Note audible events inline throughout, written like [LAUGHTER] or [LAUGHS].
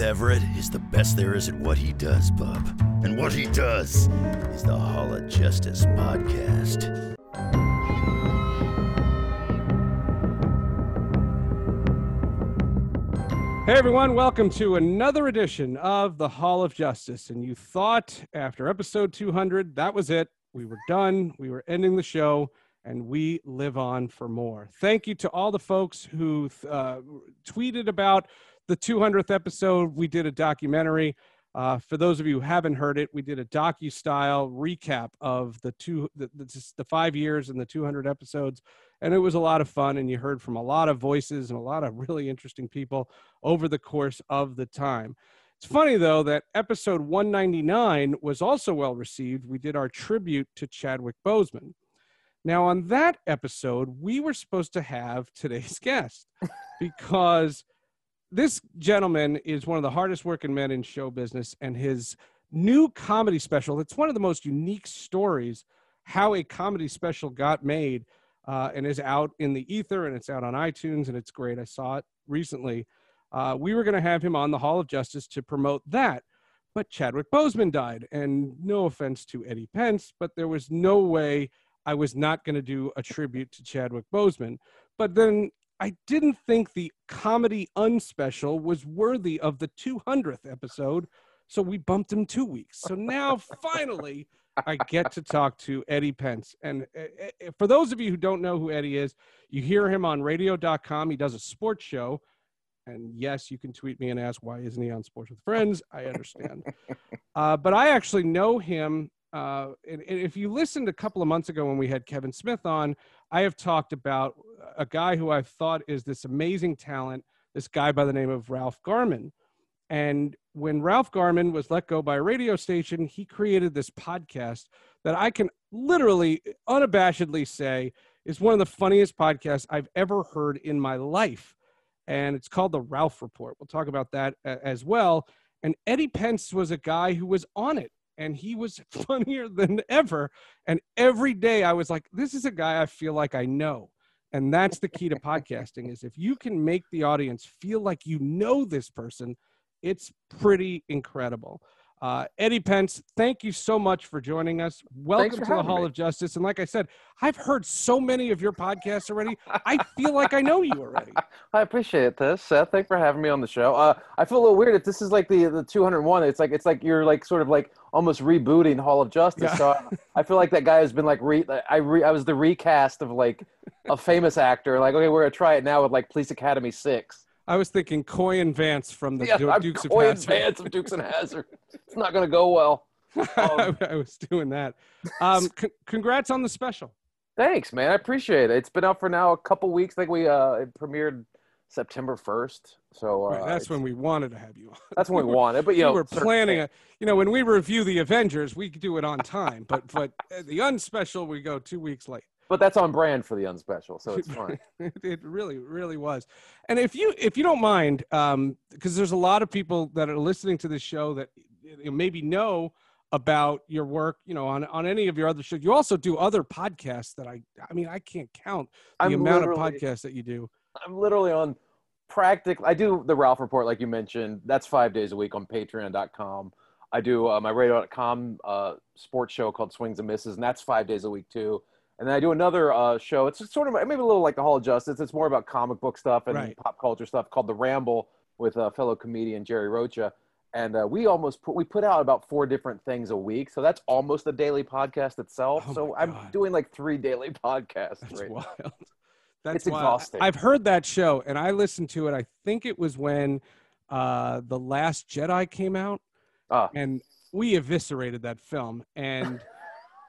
Everett is the best there is at what he does, bub. And what he does is the Hall of Justice podcast. Hey everyone, welcome to another edition of the Hall of Justice. And you thought after episode 200, that was it. We were done. We were ending the show, and we live on for more. Thank you to all the folks who uh, tweeted about the 200th episode. We did a documentary. Uh, for those of you who haven't heard it, we did a docu style recap of the two, the, the, the five years and the 200 episodes and it was a lot of fun and you heard from a lot of voices and a lot of really interesting people over the course of the time it's funny though that episode 199 was also well received we did our tribute to chadwick boseman now on that episode we were supposed to have today's [LAUGHS] guest because this gentleman is one of the hardest working men in show business and his new comedy special it's one of the most unique stories how a comedy special got made uh, and is out in the ether and it's out on iTunes and it's great. I saw it recently. Uh, we were going to have him on the Hall of Justice to promote that, but Chadwick Boseman died. And no offense to Eddie Pence, but there was no way I was not going to do a tribute to Chadwick Boseman. But then I didn't think the comedy unspecial was worthy of the 200th episode. So we bumped him two weeks. So now finally, I get to talk to Eddie Pence. And uh, for those of you who don't know who Eddie is, you hear him on radio.com. He does a sports show. And yes, you can tweet me and ask, why isn't he on Sports with Friends? I understand. [LAUGHS] uh, but I actually know him. Uh, and, and if you listened a couple of months ago when we had Kevin Smith on, I have talked about a guy who I've thought is this amazing talent, this guy by the name of Ralph Garman. And when Ralph Garman was let go by a radio station, he created this podcast that I can literally unabashedly say is one of the funniest podcasts I've ever heard in my life. And it's called The Ralph Report. We'll talk about that as well. And Eddie Pence was a guy who was on it and he was [LAUGHS] funnier than ever. And every day I was like, this is a guy I feel like I know. And that's the key to podcasting is if you can make the audience feel like you know this person – it's pretty incredible. Uh, Eddie Pence, thank you so much for joining us. Welcome to the Hall me. of Justice. And like I said, I've heard so many of your podcasts already. I feel like I know you already. [LAUGHS] I appreciate this, Seth. Thanks for having me on the show. Uh, I feel a little weird if this is like the the 201. It's like it's like you're like sort of like almost rebooting Hall of Justice. Yeah. So I, I, feel like that guy has been like re I re, I was the recast of like a [LAUGHS] famous actor. Like okay, we're gonna try it now with like Police Academy Six. I was thinking Coy and Vance from the yeah, du- Dukes Coy of Hazzard. and Vance of Dukes and [LAUGHS] Hazzard. It's not going to go well. [LAUGHS] Um, I was doing that. Um, c- congrats on the special. Thanks, man. I appreciate it. It's been out for now a couple weeks. I think we uh, it premiered September first. So uh, right, that's when we wanted to have you on. That's when we [LAUGHS] wanted, but you we know, were planning. A, you know, when we review the Avengers, we do it on time, but but the unspecial we go two weeks late but that's on brand for the unspecial, so it's fine. [LAUGHS] it really, really was. And if you if you don't mind, because um, there's a lot of people that are listening to this show that you know, maybe know about your work, you know, on on any of your other shows. You also do other podcasts that I I mean I can't count the I'm amount of podcasts that you do. I'm literally on practically. I do the Ralph Report, like you mentioned. That's five days a week on Patreon.com. I do uh, my radio.com uh, sports show called Swings and Misses, and that's five days a week too. And then I do another uh, show. It's sort of maybe a little like the Hall of Justice. It's more about comic book stuff and right. pop culture stuff called The Ramble with a fellow comedian Jerry Rocha. And uh, we almost put we put out about four different things a week, so that's almost a daily podcast itself. Oh so I'm doing like three daily [LAUGHS] podcasts. That's right wild. Now. [LAUGHS] That's it's wild. exhausting. I've heard that show, and I listened to it. I think it was when uh, the Last Jedi came out, ah. and we eviscerated that film and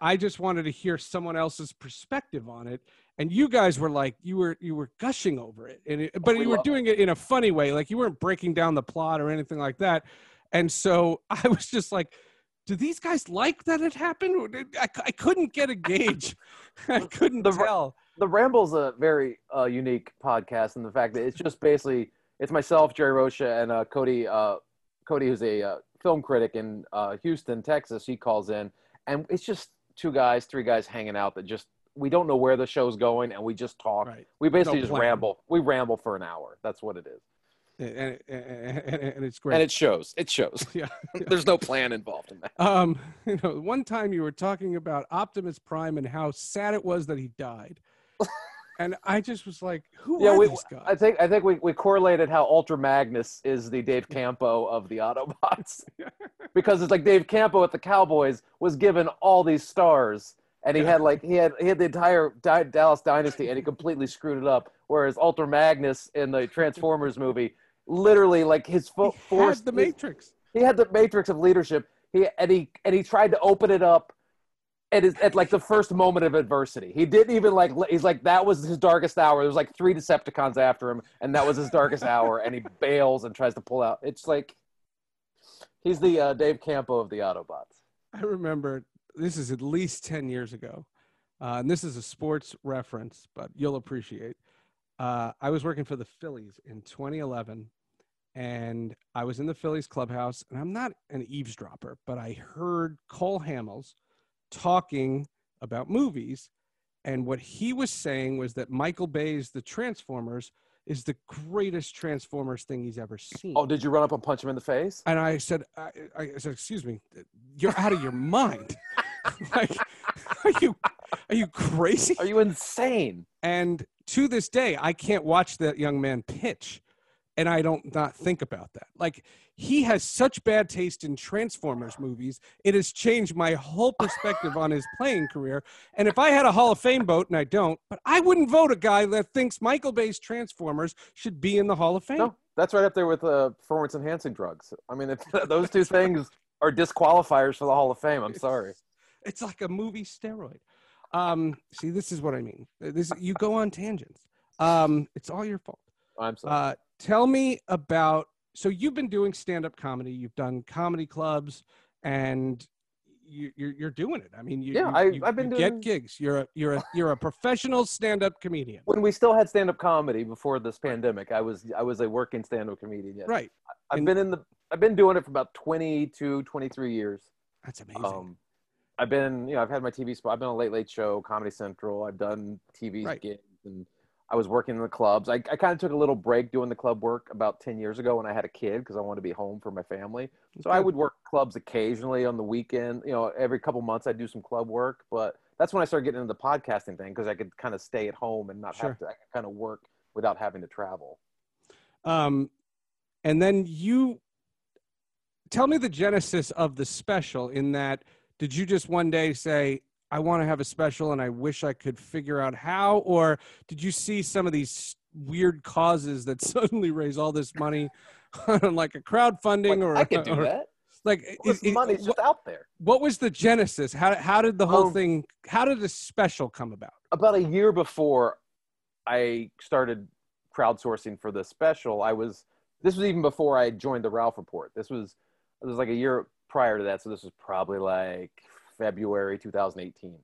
I just wanted to hear someone else's perspective on it. And you guys were like, you were you were gushing over it, and it, but we you were doing it in a funny way, like you weren't breaking down the plot or anything like that. And so [LAUGHS] I was just like, do these guys like that it happened? I, I couldn't get a gauge. [LAUGHS] I couldn't The- tell. the Ramble's a very uh, unique podcast and the fact that it's just basically it's myself, Jerry Rocha, and uh, Cody. Uh, Cody, who's a uh, film critic in uh, Houston, Texas. He calls in, and it's just two guys, three guys hanging out that just we don't know where the show's going, and we just talk. Right. We basically No just plan. ramble. We ramble for an hour. That's what it is, And, and, and, and it's great. and it shows. It shows. [LAUGHS] yeah. [LAUGHS] There's no plan involved in that. Um, [LAUGHS] you know, one time you were talking about Optimus Prime and how sad it was that he died. And I just was like, who Yeah, are we, these guys? I think I think we, we correlated how Ultra Magnus is the Dave Campo of the Autobots [LAUGHS] because it's like Dave Campo at the Cowboys was given all these stars and he had like he had he had the entire Di- Dallas dynasty and he completely screwed it up. Whereas Ultra Magnus in the Transformers movie, literally like his he foot forced had the Matrix. he had the matrix of leadership. He and he and he tried to open it up at his, at like the first moment of adversity. He didn't even like he's like that was his darkest hour. There was like three Decepticons after him, and that was his darkest hour. And he [LAUGHS] bails and tries to pull out. It's like he's the uh, Dave Campo of the Autobots. I remember this is at least 10 years ago. Uh, and this is a sports reference, but you'll appreciate. Uh, I was working for the Phillies in 2011, and I was in the Phillies clubhouse, and I'm not an eavesdropper, but I heard Cole Hamels talking about movies. And what he was saying was that Michael Bay's The Transformers is the greatest Transformers thing he's ever seen. Oh, did you run up and punch him in the face? And I said, I, I said, excuse me, you're out of your mind. [LAUGHS] [LAUGHS] like, are you, are you crazy? Are you insane? And to this day, I can't watch that young man pitch, and I don't not think about that. Like he has such bad taste in Transformers movies. It has changed my whole perspective on his playing career. And if I had a Hall of Fame vote, and I don't, but I wouldn't vote a guy that thinks Michael Bay's Transformers should be in the Hall of Fame. No, that's right up there with uh, performance enhancing drugs. I mean, it's, [LAUGHS] those two things are disqualifiers for the Hall of Fame. I'm sorry. It's like a movie steroid. Um, see, this is what I mean. This you go on tangents. Um, it's all your fault. I'm sorry. Uh, tell me about. So you've been doing stand-up comedy. You've done comedy clubs, and you, you're you're doing it. I mean, you, Yeah, you- I- I've been you doing- get gigs. You're a you're a you're a professional stand-up comedian. when we still had stand-up comedy before this pandemic, I was I was a working stand-up comedian. Yes. Right. I've And- been in the I've been doing it for about 22, 23 years. That's amazing. Um, I've been you know I've had my TV spot. I've been on Late Late Show, Comedy Central. I've done TV Right. gigs, and I was working in the clubs. I, I kind of took a little break doing the club work about ten years ago when I had a kid because I wanted to be home for my family. So I would work clubs occasionally on the weekend. You know, every couple months I'd do some club work. But that's when I started getting into the podcasting thing because I could kind of stay at home and not Sure. have to. I could kind of work without having to travel. Um, and then you tell me the genesis of the special. In that, did you just one day say, "I want to have a special, and I wish I could figure out how," or did you see some of these weird causes that [LAUGHS] suddenly raise all this money on like a crowdfunding Like, or I could do or- that. Like, is- is- money's what, just out there. what was the genesis? How how did the whole Um, thing? How did the special come about? about a year before I started crowdsourcing for the special, I was this was even before I joined the Ralph Report. This was it was like a year prior to that, so this was probably like February 2018.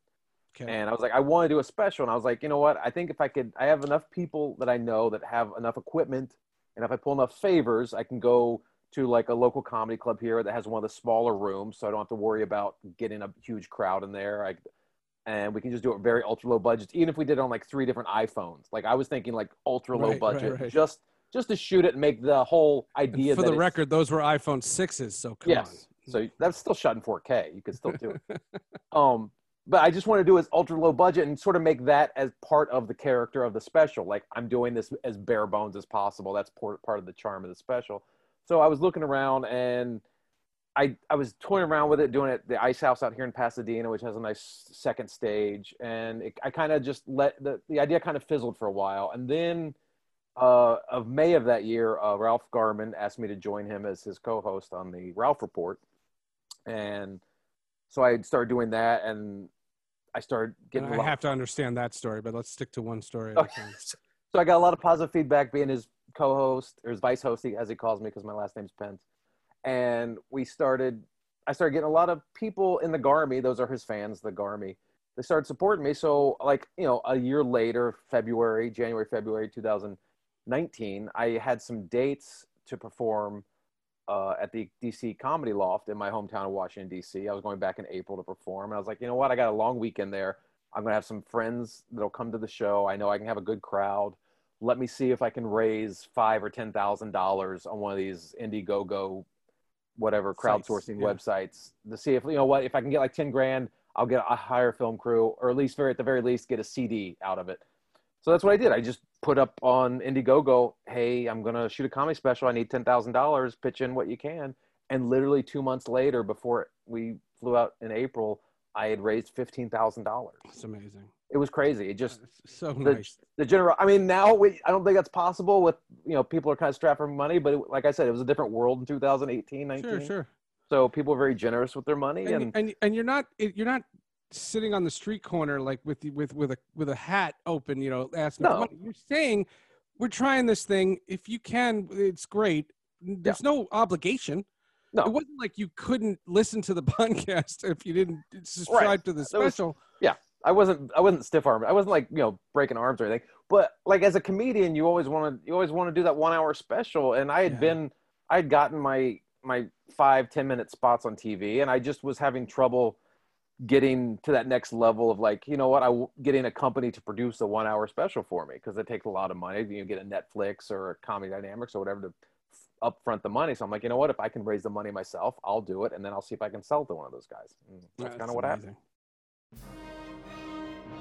Okay. And I was like, I want to do a special, and I was like, you know what? I think if I could, I have enough people that I know that have enough equipment, and if I pull enough favors, I can go to like a local comedy club here that has one of the smaller rooms, so I don't have to worry about getting a huge crowd in there. I, and we can just do it very ultra low budget, even if we did it on like three different iPhones. Like I was thinking like ultra low Right, right, budget, right. just just to shoot it and make the whole And idea. for that the record, those were iPhone sixes. So come yes. on. So that's still shot in 4K. You could still do it. [LAUGHS] um, but I just want to do it as ultra low budget and sort of make that as part of the character of the special. Like I'm doing this as bare bones as possible. That's part part of the charm of the special. So I was looking around and I I was toying around with it, doing it at the Ice House out here in Pasadena, which has a nice second stage, and it, I kind of just let the the idea kind of fizzled for a while, and then uh, of May of that year, uh, Ralph Garman asked me to join him as his co-host on the Ralph Report, and so I started doing that, and I started getting. And I have to understand that story, but let's stick to one story. Time. [LAUGHS] so I got a lot of positive feedback being his co-host or his vice host, as he calls me, because my last name's Pence. And we started. I started getting a lot of people in the Garmy. Those are his fans, the Garmy. They started supporting me. So, like you know, a year later, February, January, February 2019, I had some dates to perform uh, at the DC Comedy Loft in my hometown of Washington D.C. I was going back in April to perform, and I was like, you know what? I got a long weekend there. I'm gonna have some friends that'll come to the show. I know I can have a good crowd. Let me see if I can raise five or ten thousand dollars on one of these Indiegogo, whatever crowdsourcing yeah. websites to see if you know what if I can get like ten grand, I'll get a hire film crew, or at least very at the very least get a CD out of it. So that's what I did. I just put up on Indiegogo, hey, I'm gonna shoot a comedy special. I need ten thousand dollars. Pitch in what you can. And literally two months later, before we flew out in April, I had raised fifteen thousand dollars. It's amazing. It was crazy. It just so the, nice. the general. I mean, now we, I don't think that's possible with you know people are kind of strapped for money. But it, like I said, it was a different world in 2018, 19. Sure, sure. So people are very generous with their money, And, and, and and you're not you're not sitting on the street corner like with the, with with a with a hat open, you know, asking No. money. You're saying we're trying this thing. If you can, it's great. There's no obligation. No. It wasn't like you couldn't listen to the [LAUGHS] podcast if you didn't subscribe to the special. was- special. I wasn't I wasn't stiff armed. I wasn't like you know breaking arms or anything. But like as a comedian, you always want to you always want to do that one hour special. And I had Yeah. been I had gotten my my five ten minute spots on TV, and I just was having trouble getting to that next level of like you know what I w- getting a company to produce a one hour special for me because it takes a lot of money. You get a Netflix or a Comedy Dynamics or whatever to upfront the money. So I'm like, you know what? If I can raise the money myself, I'll do it, and then I'll see if I can sell it to one of those guys. And that's kind of what happened.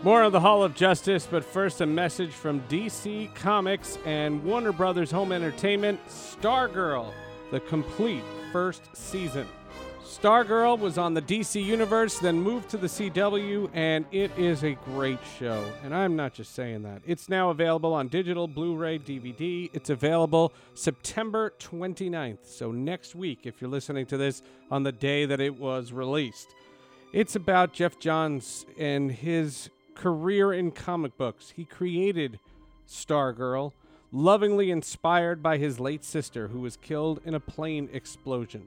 More on the Hall of Justice, but first a message from DC Comics and Warner Brothers Home Entertainment Stargirl, the complete first season. Stargirl was on the DC Universe, then moved to the CW, and it is a great show. And I'm not just saying that. It's now available on digital, Blu ray, DVD. It's available September 29th, so next week, if you're listening to this on the day that it was released. It's about Geoff Johns and his career in comic books. He created Stargirl, lovingly inspired by his late sister, who was killed in a plane explosion.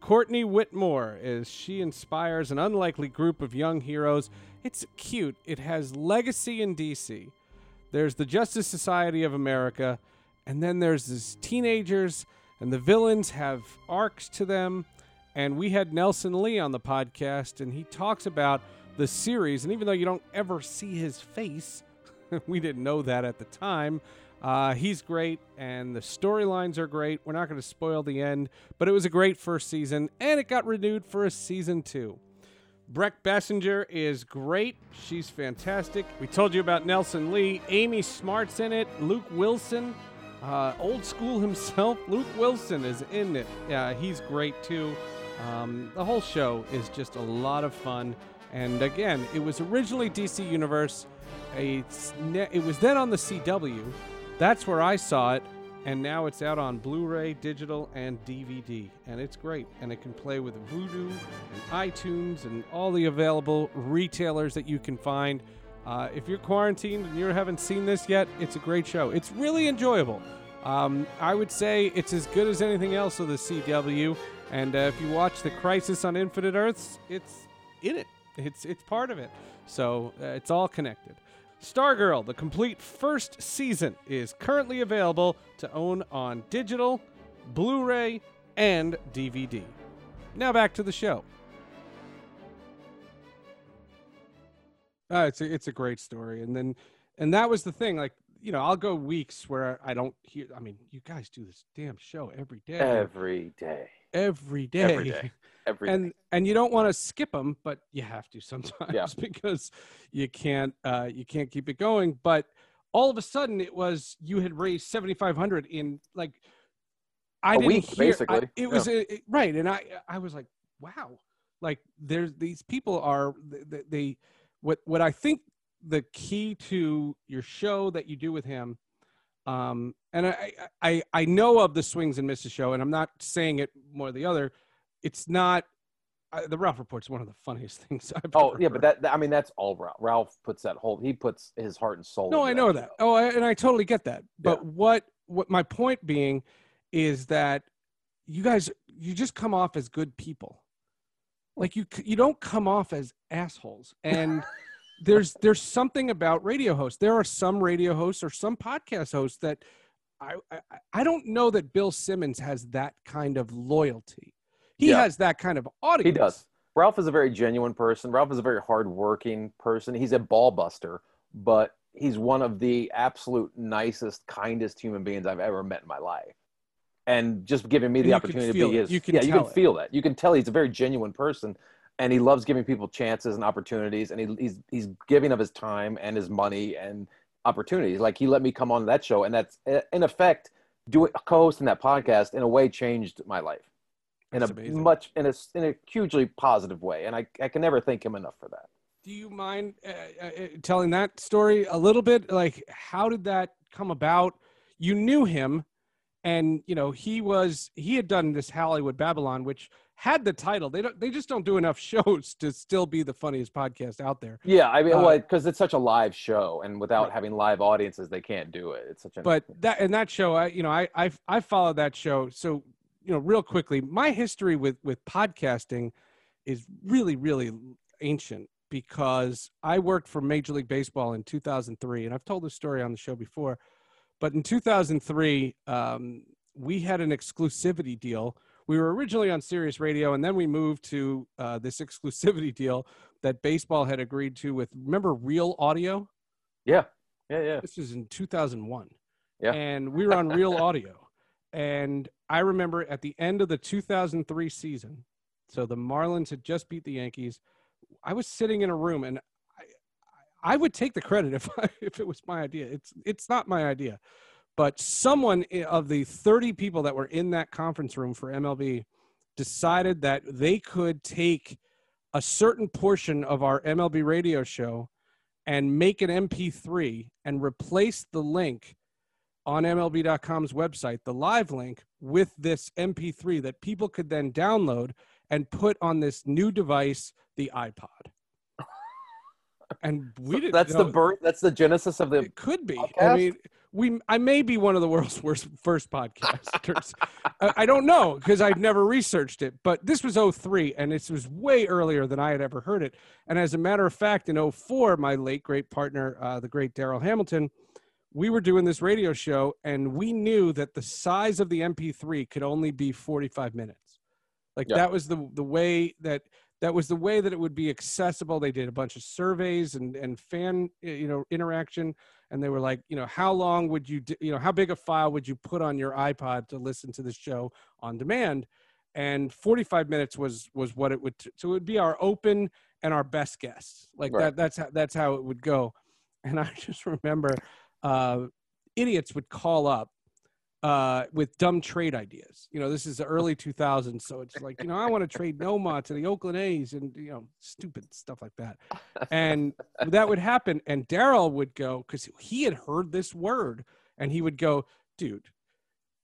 Courtney Whitmore, as she inspires an unlikely group of young heroes. It's cute. It has legacy in DC. There's the Justice Society of America, and then there's these teenagers, and the villains have arcs to them. And we had Nelson Lee on the podcast, and he talks about the series. And even though you don't ever see his face, [LAUGHS] we didn't know that at the time. Uh, he's great, and the storylines are great. We're not going to spoil the end, but it was a great first season, and it got renewed for a season two. Brec Bassinger is great. She's fantastic. We told you about Nelson Lee. Amy Smart's in it. Luke Wilson, uh, old school [LAUGHS] himself. Luke Wilson is in it. Uh, he's great too. Um, the whole show is just a lot of fun. And again, it was originally DC Universe. It's ne- it was then on the CW. That's where I saw it. And now it's out on Blu ray, digital, and DVD. And it's great. And it can play with Vudu and iTunes and all the available retailers that you can find. Uh, if you're quarantined and you haven't seen this yet, it's a great show. It's really enjoyable. Um, I would say it's as good as anything else of the CW. And uh, if you watch The Crisis on Infinite Earths, it's in it. It's it's part of it. So uh, it's all connected. Stargirl, the complete first season, is currently available to own on digital, Blu-ray, and DVD. Now back to the show. Uh, it's a, it's a great story, and then and that was the thing. Like you know, I'll go weeks where I don't hear. I mean, you guys do this damn show every day, Every day, every day, every day, [LAUGHS] every and day. and you don't want to skip them, but you have to [LAUGHS] sometimes Yeah. [LAUGHS] because you can't uh, you can't keep it going. But all of a sudden, it was you had raised seventy five hundred in like I A didn't week, hear, I- basically. it was a, it- right, and I I was like, wow, like there's these people are they, they what what I think the key to your show that you do with him um and I, I i know of the swings and misses show and i'm not saying it more the other it's not I, the Ralph Report's one of the funniest [LAUGHS] things I've. Oh yeah, heard. but that, that- I mean that's all Ralph. Ralph puts that whole he puts his heart and soul. No, I know show. that. Oh, I, and I totally get that. But Yeah. what what my point being is that you guys you just come off as good people. Like you you don't come off as assholes. And [LAUGHS] there's there's something about radio hosts. There are some radio hosts or some podcast hosts that I I, I don't know that Bill Simmons has that kind of loyalty. He Yeah. has that kind of audience. He does. Ralph is a very genuine person. Ralph is a very hardworking person. He's a ball buster, but he's one of the absolute nicest, kindest human beings I've ever met in my life. And just giving me And the opportunity to be his, You can yeah, you can it. feel that. You can tell he's a very genuine person, and he loves giving people chances and opportunities, and he, he's he's giving of his time and his money and opportunities. Like he let me come on that show, and that's in effect doing co-hosting that podcast in a way changed my life in That's a amazing. much in a in a hugely positive way, and I I can never thank him enough for that. Do you mind uh, uh, telling that story a little bit? Like, how did that come about? You knew him, and you know he was he had done this Hollywood Babylon, which had the title. They don't they just don't do enough [LAUGHS] shows to still be the funniest podcast out there. Yeah, I mean, Uh, well, because it's such a live show, and without Right. having live audiences, they can't do it. It's such a But that and that show, I you know I I I followed that show. So you know, real quickly, my history with with podcasting is really really ancient because I worked for Major League Baseball in 2003, and I've told this story on the show before. But in 2003, um, we had an exclusivity deal. We were originally on Sirius Radio, and then we moved to uh, this [LAUGHS] exclusivity deal that baseball had agreed to with. Remember Real Audio? yeah, yeah, yeah. This is in 2001. Yeah. And we were on Real [LAUGHS] Audio. And I remember at the end of the 2003 season, so the Marlins had just beat the Yankees. I was sitting in a room and I, I would take the credit if I, [LAUGHS] if it was my idea. It's it's not my idea. But someone of the 30 people that were in that conference room for MLB decided that they could take a certain portion of our MLB radio show and make an MP3 and replace the link on MLB.com's website, the live link, with this MP3 that people could then download and put on this new device, the iPod. [LAUGHS] And we didn't. that's the birth. That's the genesis of the. it could be. I mean, we. I may be one of the world's [LAUGHS] worst first podcasters. I, I don't know because I've never researched it. But this was 03, and this was way earlier than I had ever heard it. And as a matter of fact, in 04, my late great partner, uh, the great Darryl Hamilton, we were doing this radio show, and we knew that the size of the MP3 could only be 45 minutes. Like Yeah. that was the the way that that was the way that it would be accessible. They did a bunch of surveys and and fan uh, you know interaction, and they were like, you know, how long would you, d- you know, how big a file would you put on your iPod to listen to the show on demand? And 45 minutes was was what it would. T- so it would be our open and our best guess. Like Right. that. That's how that's how it would go. And [LAUGHS] I just remember, uh, idiots would call up uh, with dumb trade ideas. You know, this is the early 2000s, so it's like, you know, I want to trade Nomar to the Oakland A's and you know, stupid stuff like that. And that would happen, and Darryl would go because he had heard this word, and he would go, "Dude,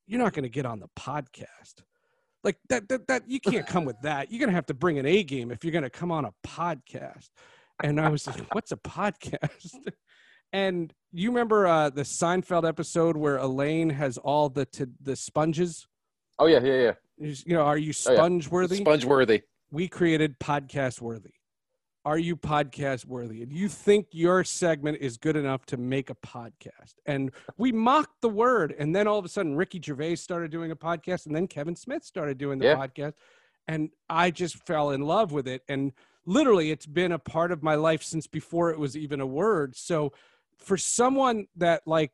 you're not going to get on the podcast." Like that, that, that you can't come with that. You're gonna have to bring an A game if you're gonna come on a podcast. And I was like, "What's a podcast?" [LAUGHS] And you remember uh, the Seinfeld episode where Elaine has all the t- the sponges? Oh yeah, yeah, yeah. You know, are you Oh, yeah. sponge worthy? Sponge worthy. we created podcast worthy. Are you podcast worthy? And you think your segment is good enough to make a podcast? And we mocked the word. And then all of a sudden, Ricky Gervais started doing a podcast, and then Kevin Smith started doing the Yeah. podcast. And I just fell in love with it. And literally, it's been a part of my life since before it was even a word. So, for someone that like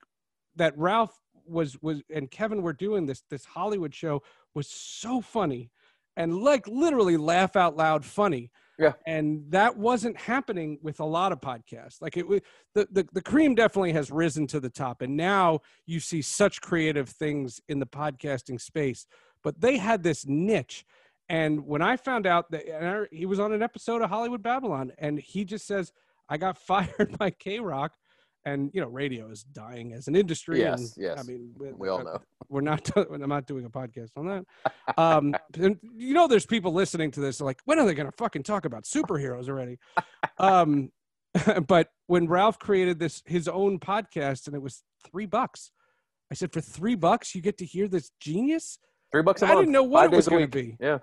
that Ralph was was and Kevin were doing this this Hollywood show was so funny and like literally laugh out loud funny. Yeah. And that wasn't happening with a lot of podcasts. Like it was the, the the cream definitely has risen to the top. And now you see such creative things in the podcasting space. But they had this niche. And when I found out that and I, he was on an episode of Hollywood Babylon, and he just says, I got [LAUGHS] fired by KROQ and you know radio is dying as an industry Yes, and, yes. i mean We all uh, know. we're not i'm not doing a podcast on that [LAUGHS] um and you know there's people listening to this like when are they going to fucking talk about superheroes already um [LAUGHS] but when ralph created this his own podcast and it was three bucks i said for three bucks you get to hear this genius Three bucks a i month. I didn't know what it was going to be Yeah.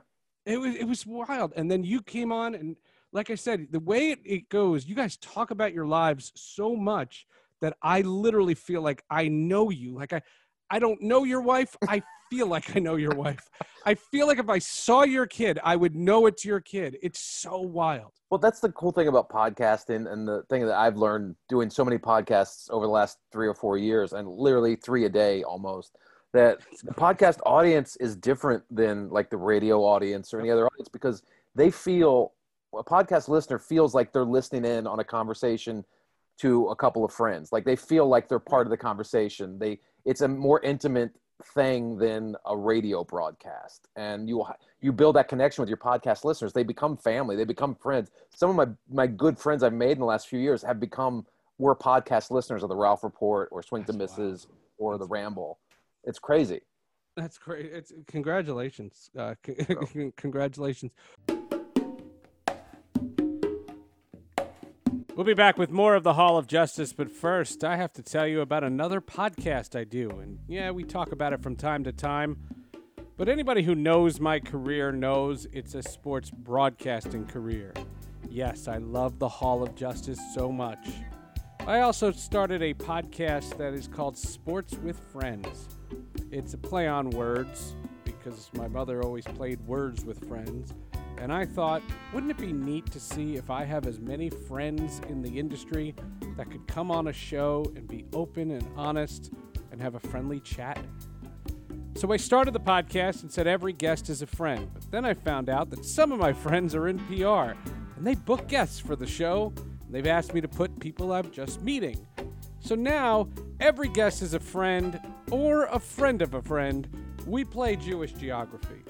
it was it was wild and then you came on and like i said the way it, goes you guys talk about your lives so much that i literally feel like i know you. Like i i don't know your wife. I feel like i know your wife. I feel like if i saw your kid i would know it's your kid. It's so wild. Well, that's the cool thing about podcasting, and the thing that I've learned doing so many podcasts over the last three or four years, and literally three a day almost. That the podcast audience is different than like the radio audience or any other audience because they feel a podcast listener feels like they're listening in on a conversation to a couple of friends. Like they feel like they're part of the conversation. They it's a more intimate thing than a radio broadcast, and you you build that connection with your podcast listeners. They become family. They become friends. Some of my my good friends I've made in the last few years have become were podcast listeners of the Ralph Report or Swings and Misses wild. or That's the Ramble. It's crazy. that's great it's congratulations uh [LAUGHS] c- congratulations We'll be back with more of the Hall of Justice, but first, I have to tell you about another podcast I do. And yeah, we talk about it from time to time, but anybody who knows my career knows it's a sports broadcasting career. Yes, I love the Hall of Justice so much. I also started a podcast that is called Sports with Friends. It's a play on words because my mother always played words with friends. And I thought, wouldn't it be neat to see if I have as many friends in the industry that could come on a show and be open and honest and have a friendly chat? So I started the podcast and said every guest is a friend. But then I found out that some of my [LAUGHS] friends are in PR and they book guests for the show. And they've asked me to put people I'm just meeting. So now every guest is a friend or a friend of a friend. We play Jewish geography.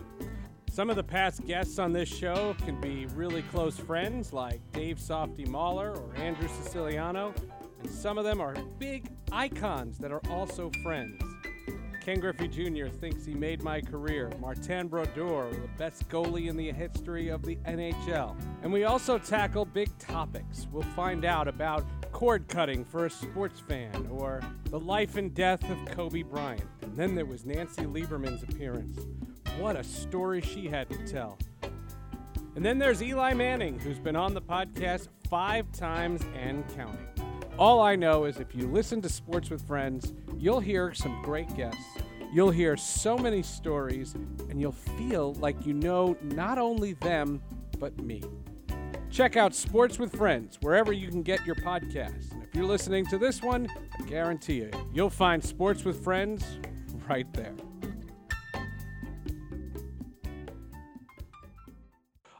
Some of the past guests on this show can be really close friends like Dave Softy Mahler or Andrew Siciliano, and some of them are big icons that are also friends. Ken Griffey Jr. thinks he made my career. Martin Brodeur, the best goalie in the history of the NHL. And we also tackle big topics. We'll find out about cord cutting for a sports fan or the life and death of Kobe Bryant. And then there was Nancy Lieberman's appearance. What a story she had to tell. And then there's Eli Manning, who's been on the podcast five times and counting. All I know is if you listen to Sports with Friends, you'll hear some great guests. You'll hear so many stories, and you'll feel like you know not only them, but me. Check out Sports with Friends wherever you can get your podcasts. And if you're listening to this one, I guarantee you, you'll find Sports with Friends right there.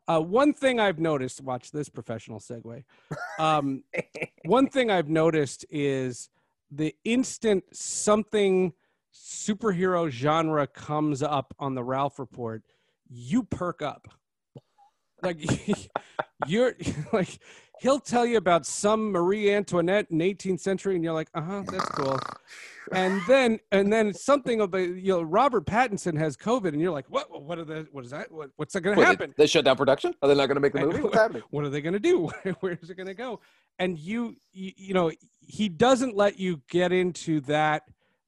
Uh, one thing I've noticed, watch this professional segue. Um, [LAUGHS] one thing I've noticed is the instant something superhero genre comes up on the Ralph Report, you perk up. Like [LAUGHS] you're [LAUGHS] like he'll tell you about some Marie Antoinette in 18th century, and you're like, uh huh, that's cool. And then and then something about you know Robert Pattinson has COVID, and you're like, what? What are the? What is that? What, what's that going to happen? They, they shut down production? Are they not going to make the movie? [LAUGHS] What's happening? what are they going to do [LAUGHS] where is it going to go and you, you you know he doesn't let you get into that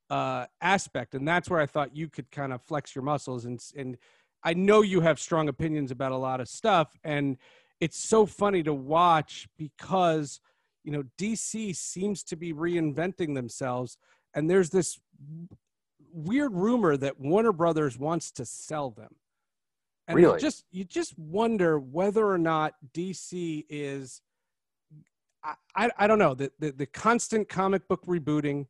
uh aspect and that's where i thought you could kind of flex your muscles and and i know you have strong opinions about a lot of stuff and it's so funny to watch because you know dc seems to be reinventing themselves and there's this weird rumor that warner brothers wants to sell them and you Really? just you just wonder whether or not dc is i i, I don't know the, the the constant comic book rebooting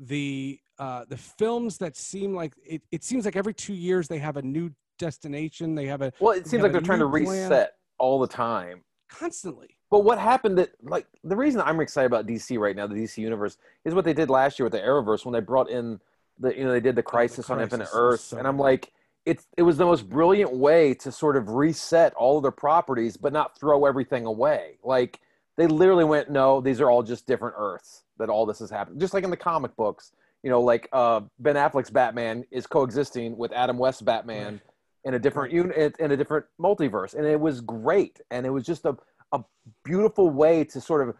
the uh the films that seem like it, it seems like every two years they have a new destination they have a Well, it seems like they're trying to plan. reset all the time. Constantly But what happened that like the reason I'm excited about DC right now, the DC universe, is what they did last year with the Arrowverse when they brought in the you know they did the Crisis on Infinite Crisis was Earth, so and I'm like, it's it was the most brilliant way to sort of reset all of their properties, but not throw everything away. Like They literally went, no, these are all just different Earths that all this has happened. Just like in the comic books, you know, like uh, Ben Affleck's Batman is coexisting with Adam West's Batman Right. In a different unit in a different multiverse, and it was great, and it was just a a beautiful way to sort of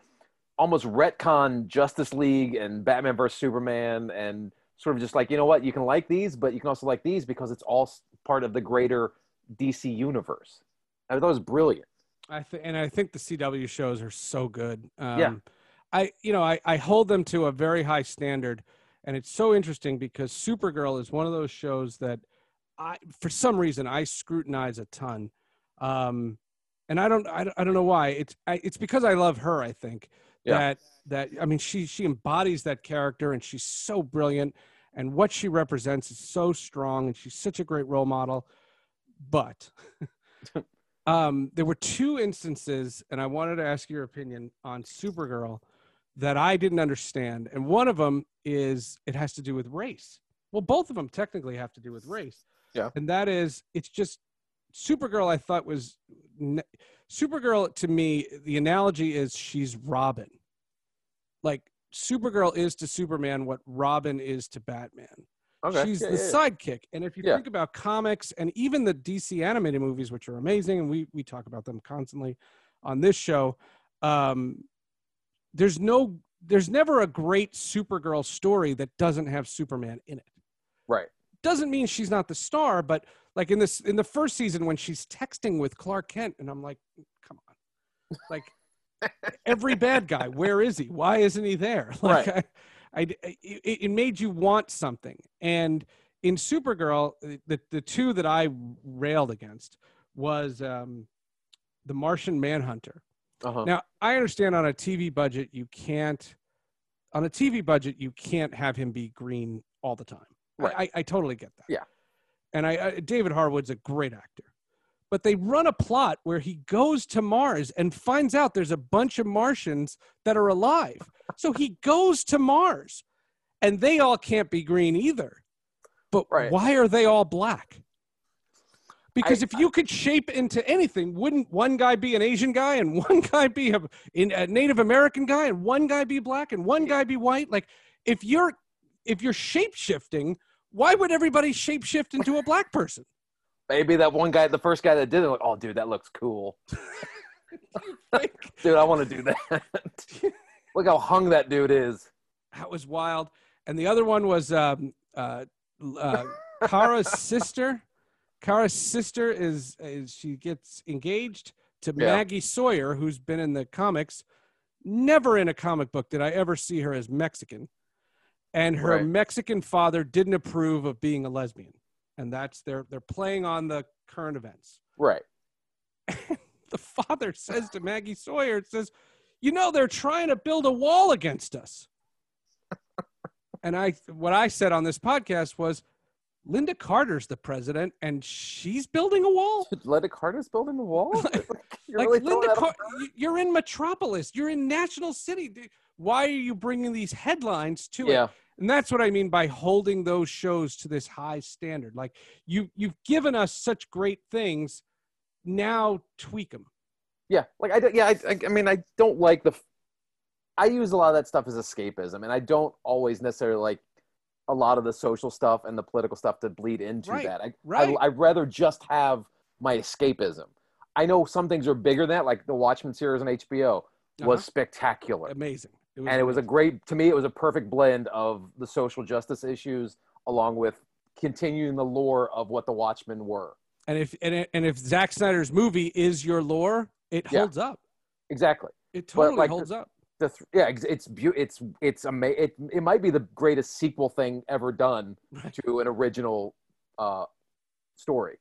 almost retcon Justice League and Batman versus Superman, and sort of just like you know what, you can like these, but you can also like these because it's all part of the greater DC universe. I thought it was brilliant. I th- and I think the CW shows are so good. Um, Yeah. I you know I I hold them to a very high standard, and it's so interesting because Supergirl is one of those shows that I for some reason I scrutinize a ton, um, and I don't I, don't- I don't know why. It's I, it's because I love her. I think Yeah. that that I mean she she embodies that character and she's so brilliant, and what she represents is so strong, and she's such a great role model. But [LAUGHS] um, there were two instances, and I wanted to ask your opinion on Supergirl that I didn't understand. And one of them is it has to do with race. Well, both of them technically have to do with race. Yeah. And that is, it's just Supergirl, I thought was Supergirl to me, the analogy is she's Robin. Like Supergirl is to Superman what Robin is to Batman. Okay, She's Yeah, the yeah, sidekick. And if you Yeah. think about comics and even the DC animated movies, which are amazing, and we we talk about them constantly on this show, um, there's no there's never a great Supergirl story that doesn't have Superman in it. right. Doesn't mean she's not the star, but like in this in the first season when she's texting with Clark Kent, and I'm like, come on, like every bad guy, where is he? Why isn't he there? [LAUGHS] Like Right. I, I it, it made you want something, and in Supergirl, the the two that I railed against was um, the Martian Manhunter. Uh-huh. Now, I understand on a TV budget, you can't, on a TV budget, you can't have him be green all the time. I- Right. I, I totally get that. Yeah. And I, I, David Harewood's a great actor. But they run a plot where he goes to Mars and finds out there's a bunch of Martians that are alive. So he goes to Mars and they all can't be green either. But Right. why are they all black? Because I- if you could shape into anything, wouldn't one guy be an Asian guy and [LAUGHS] one guy be a, in- a Native American guy and one guy be black and one guy be white? Like if you're if you're shape shifting, why would everybody shape shift into a black person? Maybe that one guy, the first guy that did it, like, oh, dude, that looks cool. [LAUGHS] Dude, I want to do that. [LAUGHS] Look how hung that dude is. that was wild. And the other one was um, uh, uh, Kara's [LAUGHS] sister. Kara's sister is, is she gets engaged to Yeah. Maggie Sawyer, who's been in the comics. Never in a comic book did I ever see her as Mexican. And her Right. Mexican father didn't approve of being a lesbian. And that's they're they're playing on the current events. Right. [LAUGHS] the father says to Maggie Sawyer, it says, you know, they're trying to build a wall against us. [LAUGHS] and I, what I said on this podcast was, Lynda Carter's the president, and she's building a wall. Lynda Carter's building the wall? [LAUGHS] You're like really Linda, Car- you're in Metropolis, you're in National City. Why are you bringing these headlines to it? Yeah. And that's what I mean by holding those shows to this high standard. Like you, you've given us such great things. Now tweak them. Yeah, like I don't. Yeah, I, I, mean, I don't like the. I use a lot of that stuff as escapism, and I don't always necessarily like a lot of the social stuff and the political stuff to bleed into Right, that. I, right. I, I'd rather just have my escapism. I know some things are bigger than that, like the Watchmen series on HBO was Uh-huh. spectacular, amazing. It and it was a great. To me, it was a perfect blend of the social justice issues along with continuing the lore of what the Watchmen were. and if and, it- and if Zack Snyder's movie is your lore, it Yeah. holds up. Exactly. It totally like, holds up. the th- yeah it's it's it's it's ama- it, it might be the greatest sequel thing ever done to an original uh story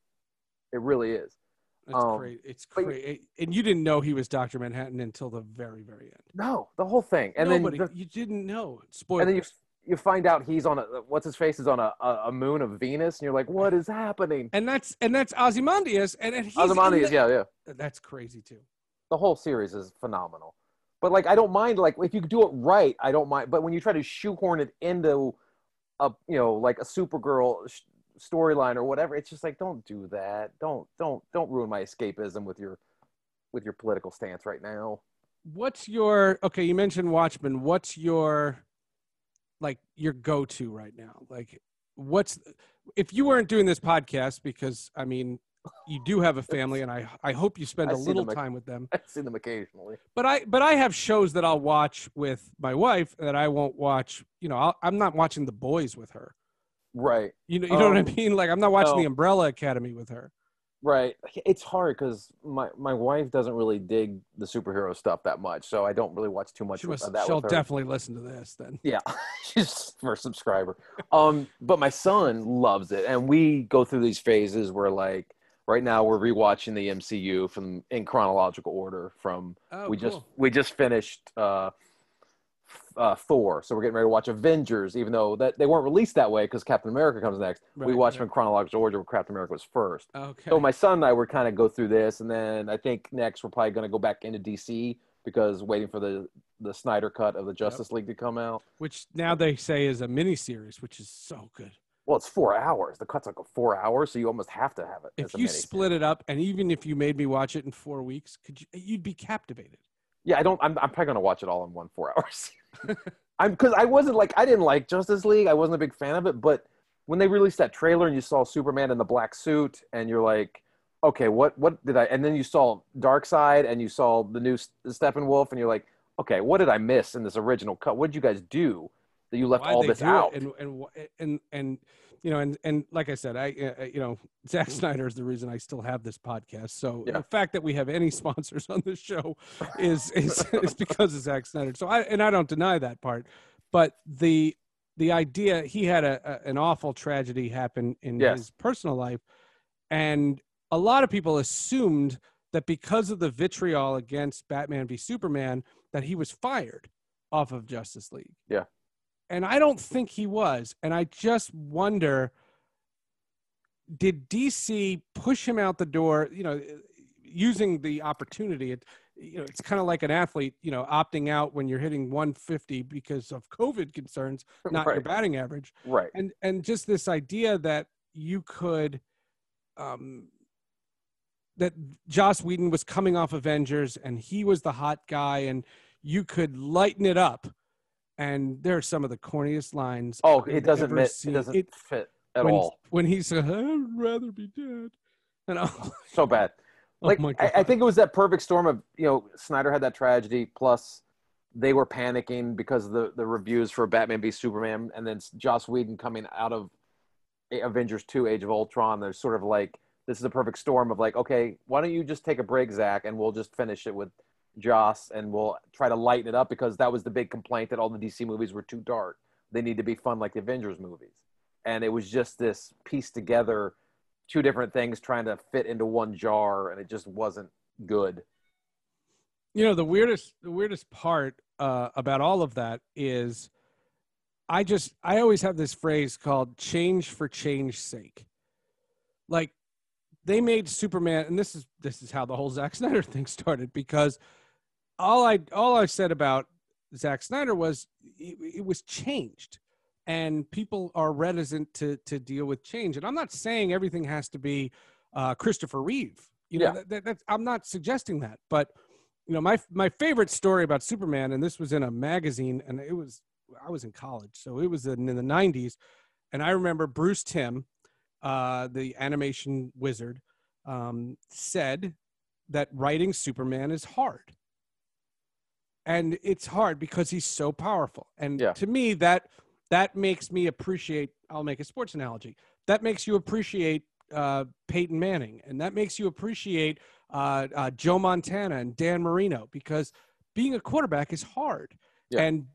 it really is It's um, great. It's great. And you didn't know he was Doctor Manhattan until the very, very end. no the whole thing and Nobody, then the, you didn't know. Spoilers. and then you you find out he's on a what's his face is on a, a, moon of venus and you're like what is happening and that's and that's Ozymandias, and, and he's Ozymandias, the- yeah yeah That's crazy too. the whole series is phenomenal but like i don't mind like if you do it right i don't mind but when you try to shoehorn it into a you know like a supergirl storyline or whatever it's just like don't do that don't don't don't ruin my escapism with your with your political stance right now what's your okay? You mentioned Watchmen. What's your like your go-to right now? Like, what's if you weren't doing this podcast because I mean, you do have a family, and I I hope you spend I a little them, time with them. [LAUGHS] I see them occasionally. But I but I have shows that I'll watch with my wife that I won't watch. You know, I'll, I'm not watching The Boys with her. Right. You know, you know what I Um, mean? Like I'm not watching no. The Umbrella Academy with her. Right. It's hard because my, my wife doesn't really dig the superhero stuff that much, so I don't really watch too much She of that she'll definitely listen to this then. Yeah, [LAUGHS] she's first subscriber. Um, but my son loves it, and we go through these phases where, like, right now we're rewatching the MCU from in chronological order. From Oh, we just we just finished uh, uh, Thor, so we're getting ready to watch Avengers, even though that they weren't released that way because Captain America comes next. we watched right. them in chronological order where Captain America was first. Okay. So my son and I were kind of go through this, and then I think next we're probably going to go back into DC because waiting for the the Snyder cut of the Justice League to come out. which now they say is a mini series, which is so good. Well, it's four hours. The cut's like four hours, so you almost have to have it. If you split it up, and even if you made me watch it in four weeks, could you? You'd be captivated. Yeah, I don't. I'm, I'm probably gonna watch it all in one four hours. [LAUGHS] [LAUGHS] I'm because I wasn't like I didn't like Justice League. I wasn't a big fan of it, but when they released that trailer and you saw Superman in the black suit, and you're like, okay, what what did I? And then you saw Darkseid, and you saw the new Steppenwolf, and you're like, okay, what did I miss in this original cut? What did you guys do that you left Why'd all this out? And and and and you know, and and like I said, I uh, you know, [LAUGHS] Zack Snyder is the reason I still have this podcast. So Yeah. the fact that we have any [LAUGHS] sponsors on this show [LAUGHS] is is is because of Zack Snyder. So I and I don't deny that part, but the the idea he had a, a an awful tragedy happen in Yes. his personal life, and a lot of people assumed that because of the vitriol against Batman v Superman that he was fired off of Justice League. Yeah. And I don't think he was. And I just wonder did DC push him out the door, you know, using the opportunity it you know, it's kind of like an athlete, you know, opting out when you're hitting 150 because of COVID concerns, [LAUGHS] not your batting average right. and and just this idea that you could um that Joss Whedon was coming off Avengers and he was the hot guy and you could lighten it up and there are some of the corniest lines Oh, I've it doesn't fit. seen. It doesn't It- fit at when, all. when he said I'd rather be dead and I, [LAUGHS] So bad. oh like my I, I think it was that perfect storm of you know Snyder had that tragedy plus they were panicking because of the the reviews for Batman v Superman and then Joss Whedon coming out of Avengers 2 Age of Ultron there's sort of like this is a perfect storm of like okay why don't you just take a break Zack and we'll just finish it with Joss and we'll try to lighten it up because that was the big complaint that all the DC movies were too dark. They need to be fun like the Avengers movies. And it was just this piece together two different things trying to fit into one jar and it just wasn't good. You know the weirdest the weirdest part uh, about all of that is i just i always have this phrase called change for change's sake. Like they made superman and this is this is how the whole Zack snyder [LAUGHS] thing started because all i all i said about Zack snyder was it, it was changed and people are reticent to to deal with change and i'm not saying everything has to be uh, christopher reeve you know Yeah. that, that, that's i'm not suggesting that but you know my my favorite story about superman and this was in a magazine and it was i was in college so it was in, in the 90s and i remember Bruce Timm uh, the animation wizard um, said that writing superman is hard and it's hard because he's so powerful and Yeah. to me that that makes me appreciate i'll make a sports analogy that makes you appreciate uh, peyton manning and that makes you appreciate uh, uh, Joe Montana and Dan Marino because being a quarterback is hard, Yeah. and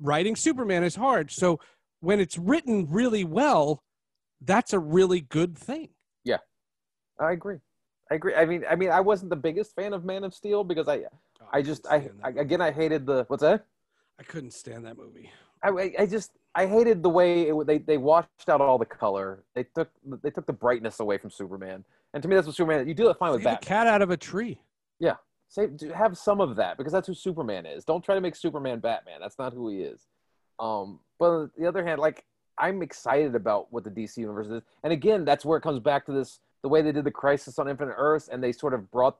writing Superman is hard. So when it's written really well, that's a really good thing. Yeah, I agree i agree i mean i mean i wasn't the biggest fan of man of steel because i i just i, I again i hated the what's that I couldn't stand that movie. I, I- just I hated the way it, they they washed out all the color. They took they took the brightness away from Superman, and to me that's what Superman. You do it fine with Save a Batman. cat out of a tree. Say have some of that because that's who Superman is. Don't try to make Superman Batman. That's not who he is. Um, but on the other hand, like I'm excited about what the DC universe is, and again, that's where it comes back to this the way they did the Crisis on Infinite Earths, and they sort of brought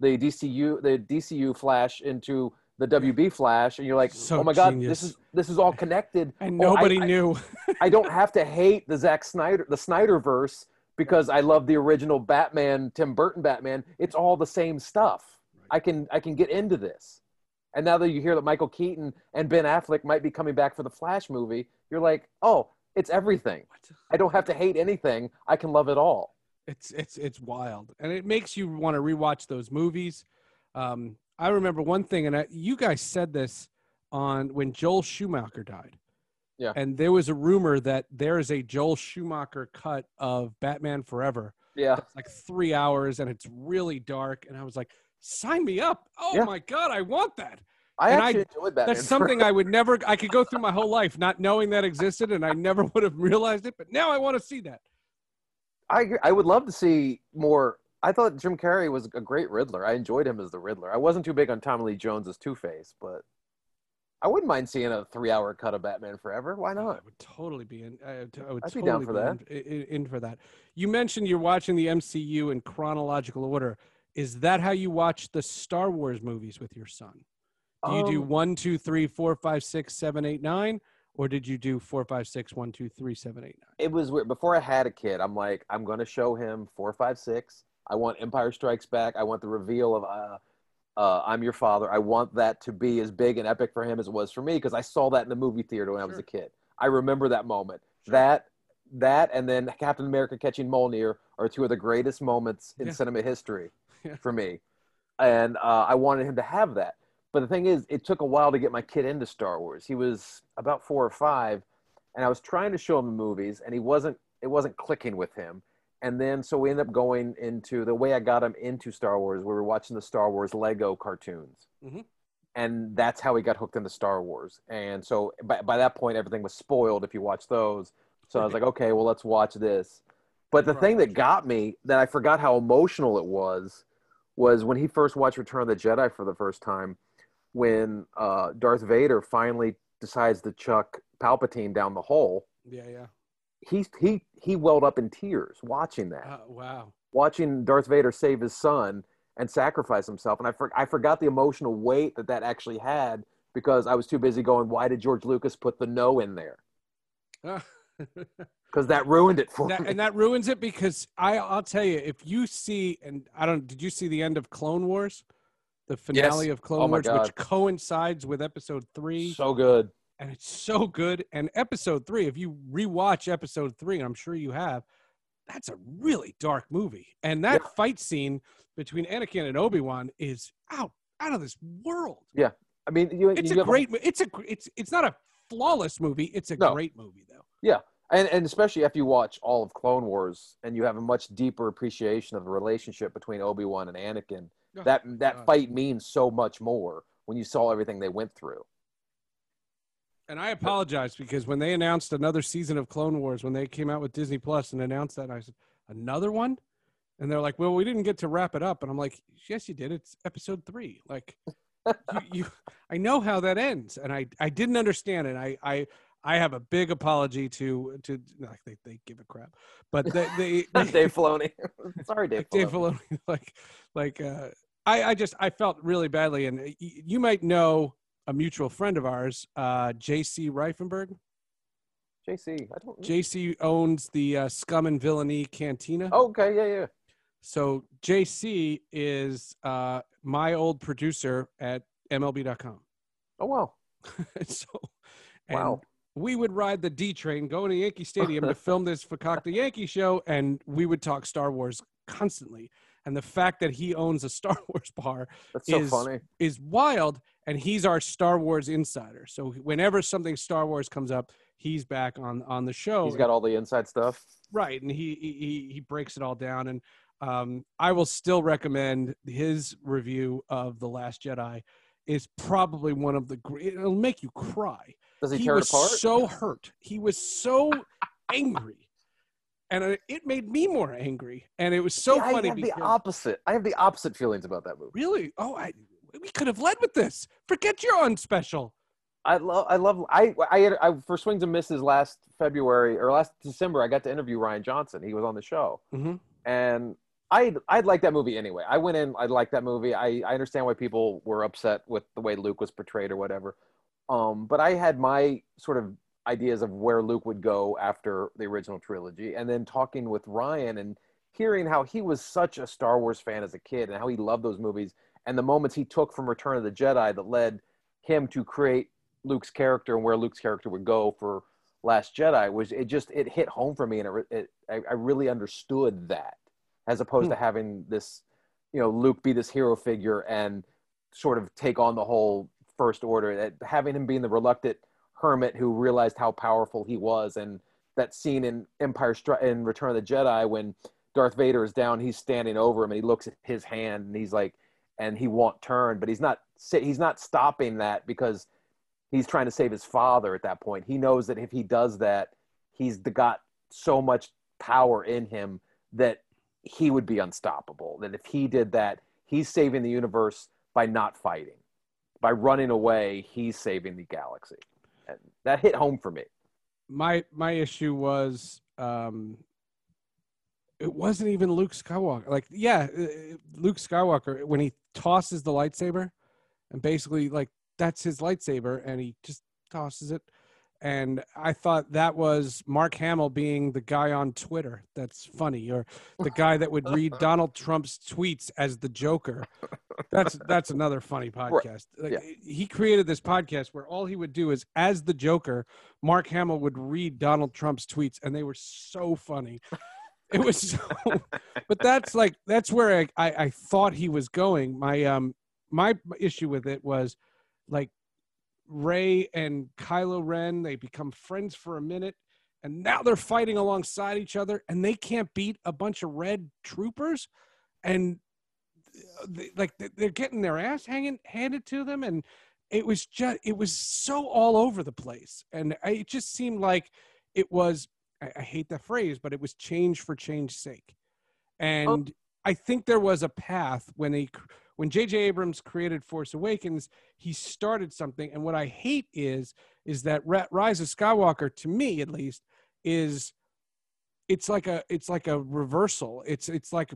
the DCU the DCU Flash into the WB Flash, and you're like, So oh my god, genius. this is this is all connected. [LAUGHS] And Oh, I- nobody I- knew. [LAUGHS] I don't have to hate the Zack Snyder, the Snyderverse, because I love the original Batman, Tim Burton Batman. It's all the same stuff. I can I can get into this. And now that you hear that Michael Keaton and Ben Affleck might be coming back for the Flash movie, you're like, oh, it's everything. I don't have to hate anything. I can love it all. It's it's it's wild, and it makes you want to rewatch those movies. Um, I remember one thing, and I, you guys said this on when Joel Schumacher died. Yeah. And there was a rumor that there is a Joel Schumacher cut of Batman Forever. Yeah. It's like three hours, and it's really dark. And I was like, sign me up! Oh Yeah. my god, I want that. I And I- actually enjoyed Batman. That's something I would never. I could go through my whole life not knowing that existed, and I never [LAUGHS] would have realized it. But now I want to see that. I. I would love to see more. I thought Jim Carrey was a great Riddler. I enjoyed him as the Riddler. I wasn't too big on Tommy Lee Jones as Two Face, but I wouldn't mind seeing a three-hour cut of Batman Forever. Why I not? would totally be in. I would, I would I'd be down for In, in, in for that. You mentioned you're watching the MCU in chronological order. Is that how you watch the Star Wars movies with your son? Do you do Um, one, two, three, four, five, six, seven, eight, nine, or did you do four, five, six, one, two, three, seven, eight, nine? It was weird. Before I had a kid, I'm like, I'm going to show him four, five, six. I want Empire Strikes Back. I want the reveal of uh, uh, I'm your father. I want that to be as big and epic for him as it was for me because I saw that in the movie theater when I was a kid. I remember that moment. That that and then Captain America catching Mjolnir are two of the greatest moments in Yeah. cinema history [LAUGHS] Yeah. for me, and uh, I wanted him to have that. But the thing is, it took a while to get my kid into Star Wars. He was about four or five, and I was trying to show him the movies, and he wasn't. It wasn't clicking with him. And then, so we ended up going into the way I got him into Star Wars. We were watching the Star Wars Lego cartoons, Mhm. and that's how he got hooked into Star Wars. And so, by, by that point, everything was spoiled if you watch those. So I was like, okay, well, let's watch this. But the thing that got me, that I forgot how emotional it was, was when he first watched Return of the Jedi for the first time, when uh, Darth Vader finally decides to chuck Palpatine down the hole. Yeah, yeah. He he he welled up in tears watching that, Uh, wow. watching Darth Vader save his son and sacrifice himself. And I for, I forgot the emotional weight that that actually had because I was too busy going, why did George Lucas put the no in there? [LAUGHS] Because that ruined it for that, me. and that ruins it because I, I'll tell you, if you see, and I don't, did you see the end of Clone Wars, the finale of Clone Oh Wars, which coincides with Episode Three, so good. and it's so good. And Episode Three, if you rewatch Episode Three, and I'm sure you have, that's a really dark movie. And that Yeah. fight scene between Anakin and Obi Wan is out out of this world. Yeah, I mean, you, It's you a great. It's a. It's it's not a flawless movie. It's a No. great movie though. Yeah, and, and especially if you watch all of Clone Wars and you have a much deeper appreciation of the relationship between Obi Wan and Anakin, that that God. fight means so much more when you saw everything they went through. And I apologize because when they announced another season of Clone Wars, when they came out with Disney Plus and announced that, I said, another one? And they're like, well, we didn't get to wrap it up. And I'm like, yes, you did. It's episode three. Like, [LAUGHS] you, you, I know how that ends. And I, I didn't understand it. I, I, I have a big apology to, to, like, they, they give a crap, but they, they, [LAUGHS] they Dave Filoni. [LAUGHS] Sorry, Dave. like Dave Filoni. Filoni, [LAUGHS] like, like, uh, I, I just, I felt really badly. And you might know a mutual friend of ours, uh, JC Reifenberg. JC. I don't. JC owns the uh, Scum and Villainy Cantina. Oh, okay, yeah, yeah. So JC is uh, my old producer at MLB.com. Oh wow. so, Wow. We would ride the D train, go to Yankee Stadium to [LAUGHS] film this Fakakta Yankee show, and we would talk Star Wars constantly. And the fact that he owns a [LAUGHS] Star Wars bar That's so is- funny. is wild, and he's our Star Wars insider. So whenever something Star Wars comes up, he's back on on the show. He's got all the inside stuff. right and he he he breaks it all down and um i will still recommend his review of the last jedi is probably one of the great it'll make you cry Does he, he tear was it apart? so hurt he was so angry and it- it made me more angry and it was so funny I have because the opposite. I have the opposite feelings about that movie. really oh i we could have led with this forget your own special I love. I love. I, I. I. For Swings and Misses last February or last December, I got to interview Rian Johnson. He was on the show, mm-hmm. and I I'd like that movie anyway. I went in. I liked that movie. I I understand why people were upset with the way Luke was portrayed or whatever. Um, but I had my sort of ideas of where Luke would go after the original trilogy, and then talking with Rian and hearing how he was such a Star Wars fan as a kid and how he loved those movies and the moments he took from Return of the Jedi that led him to create Luke's character and where Luke's character would go for Last Jedi was it just it hit home for me and it, it I, I really understood that as opposed Hmm. to having this you know Luke be this hero figure and sort of take on the whole First Order that having him being the reluctant hermit who realized how powerful he was and that scene in Empire Stri- in Return of the Jedi when Darth Vader is down he's standing over him and he looks at his hand and he's like and he won't turn but he's not he's not stopping that because he's trying to save his father at that point he knows that if he does that he's got so much power in him that he would be unstoppable that if he did that he's saving the universe by not fighting by running away he's saving the galaxy and that hit home for me my my issue was um it wasn't even Luke Skywalker. Like, yeah, uh, Luke Skywalker when he tosses the lightsaber, and basically like that's his lightsaber, and he just tosses it. And I thought that was Mark Hamill being the guy on Twitter that's funny, or the guy that would read [LAUGHS] Donald Trump's tweets as the Joker. That's that's another funny [LAUGHS] podcast. Like, Yeah. He created this podcast where all he would do is, as the Joker, Mark Hamill would read Donald Trump's tweets, and they were so funny. It was so, [LAUGHS] but that's like that's where I, I, I thought he was going. My um my issue with it was like Rey and Kylo Ren, they become friends for a minute, and now they're fighting alongside each other, and they can't beat a bunch of red troopers, and they, like they- they're getting their ass hanging handed to them, and it was just it was so all over the place, and I, it just seemed like it was. I, I hate that phrase, but it was change for change's sake, and oh. I think there was a path when they when J.J. Abrams created Force Awakens, he started something, and what I hate is is that Rise of Skywalker, to me at least, is it's like a it's like a reversal. It's it's like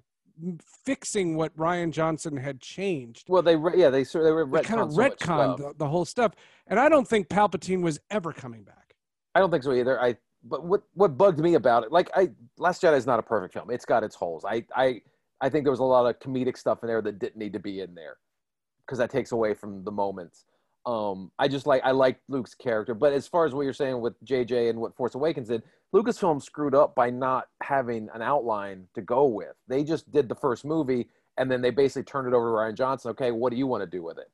fixing what Rian Johnson had changed. well they re- yeah they sort of they They kind of retconned so much retconned stuff. the, the whole stuff, and I don't think Palpatine was ever coming back. I don't think so either. I but what what bugged me about it, like I Last Jedi is not a perfect film. It's got its holes. I I I think there was a lot of comedic stuff in there that didn't need to be in there because that takes away from the moments. Um, I just like I like Luke's character, but as far as what you're saying with JJ and what Force Awakens did, Lucasfilm screwed up by not having an outline to go with. They just did the first movie and then they basically turned it over to Rian Johnson. Okay, what do you want to do with it?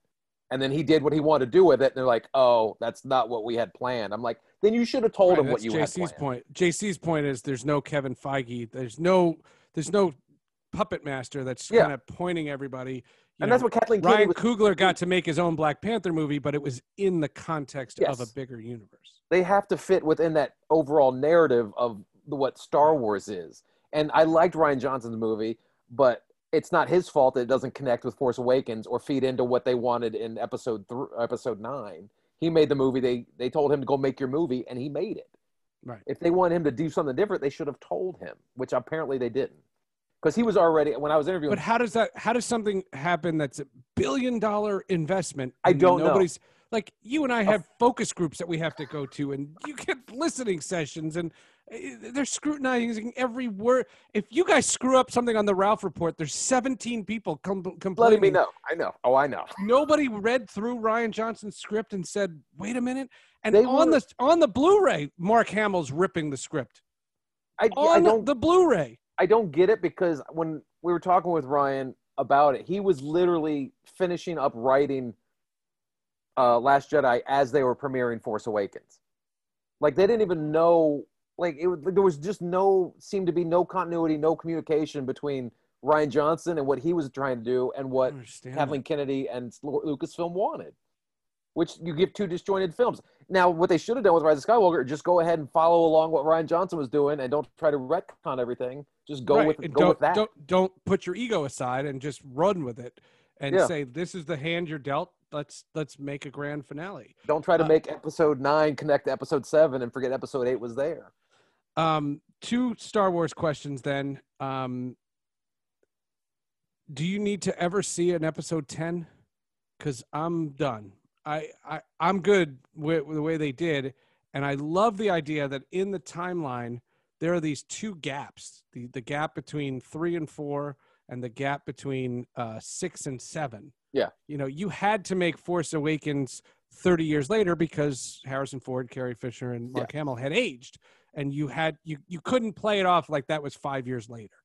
And then he did what he wanted to do with it, and they're like, "Oh, that's not what we had planned." I'm like, "Then you should have told Right, him what you had planned." JC's point. JC's point is there's no Kevin Feige. There's no there's no puppet master that's Yeah. kind of pointing everybody. and know, that's what Kathleen Kennedy Ryan was Coogler got to make his own Black Panther movie, but it was in the context of a bigger universe. they have to fit within that overall narrative of what Star Wars is. And I liked Rian Johnson's movie, but it's not his fault that it doesn't connect with Force Awakens or feed into what they wanted in episode th- uh, episode nine. He made the movie. They they told him to go make your movie, and he made it. Right. If they wanted him to do something different, they should have told him, which apparently they didn't, because he was already when I was interviewing. But how does that? How does something happen that's a billion dollar investment? I don't know. nobody's, Like you and I have focus groups that we have to go to, and you get listening sessions, and uh, they're scrutinizing every word. If you guys screw up something on the Ralph report, there's 17 people com- letting complaining. me know. I know. Oh, I know. Nobody read through Rian Johnson's script and said, "Wait a minute." And They on were- the on the Blu-ray, Mark Hamill's ripping the script I, I don't. the Blu-ray. I don't get it because when we were talking with Rian about it, he was literally finishing up writing uh, Last Jedi as they were premiering Force Awakens. Like they didn't even know. Like it was, there was just no seemed to be no continuity, no communication between Rian Johnson and what he was trying to do and what Kathleen Kennedy and Lucasfilm wanted. Which you give two disjointed films. Now, what they should have done with Rise of Skywalker, just go ahead and follow along what Rian Johnson was doing, and don't try to retcon everything. Just go Right, with and go don't, with that. Don't don't put your ego aside and just run with it, and Yeah. say this is the hand you're dealt. Let's let's make a grand finale. Don't try to Uh, make episode nine connect to episode seven and forget episode eight was there. Um, two Star Wars questions then. Um, do you need to ever see an episode 10 because i'm done I, I i'm good with, with the way they did and i love the idea that in the timeline there are these two gaps the, the gap between three and four and the gap between uh, six and seven Yeah. you know you had to make force awakens 30 years later because harrison ford carrie fisher and mark hamill had aged and you had you you couldn't play it off like that was five years later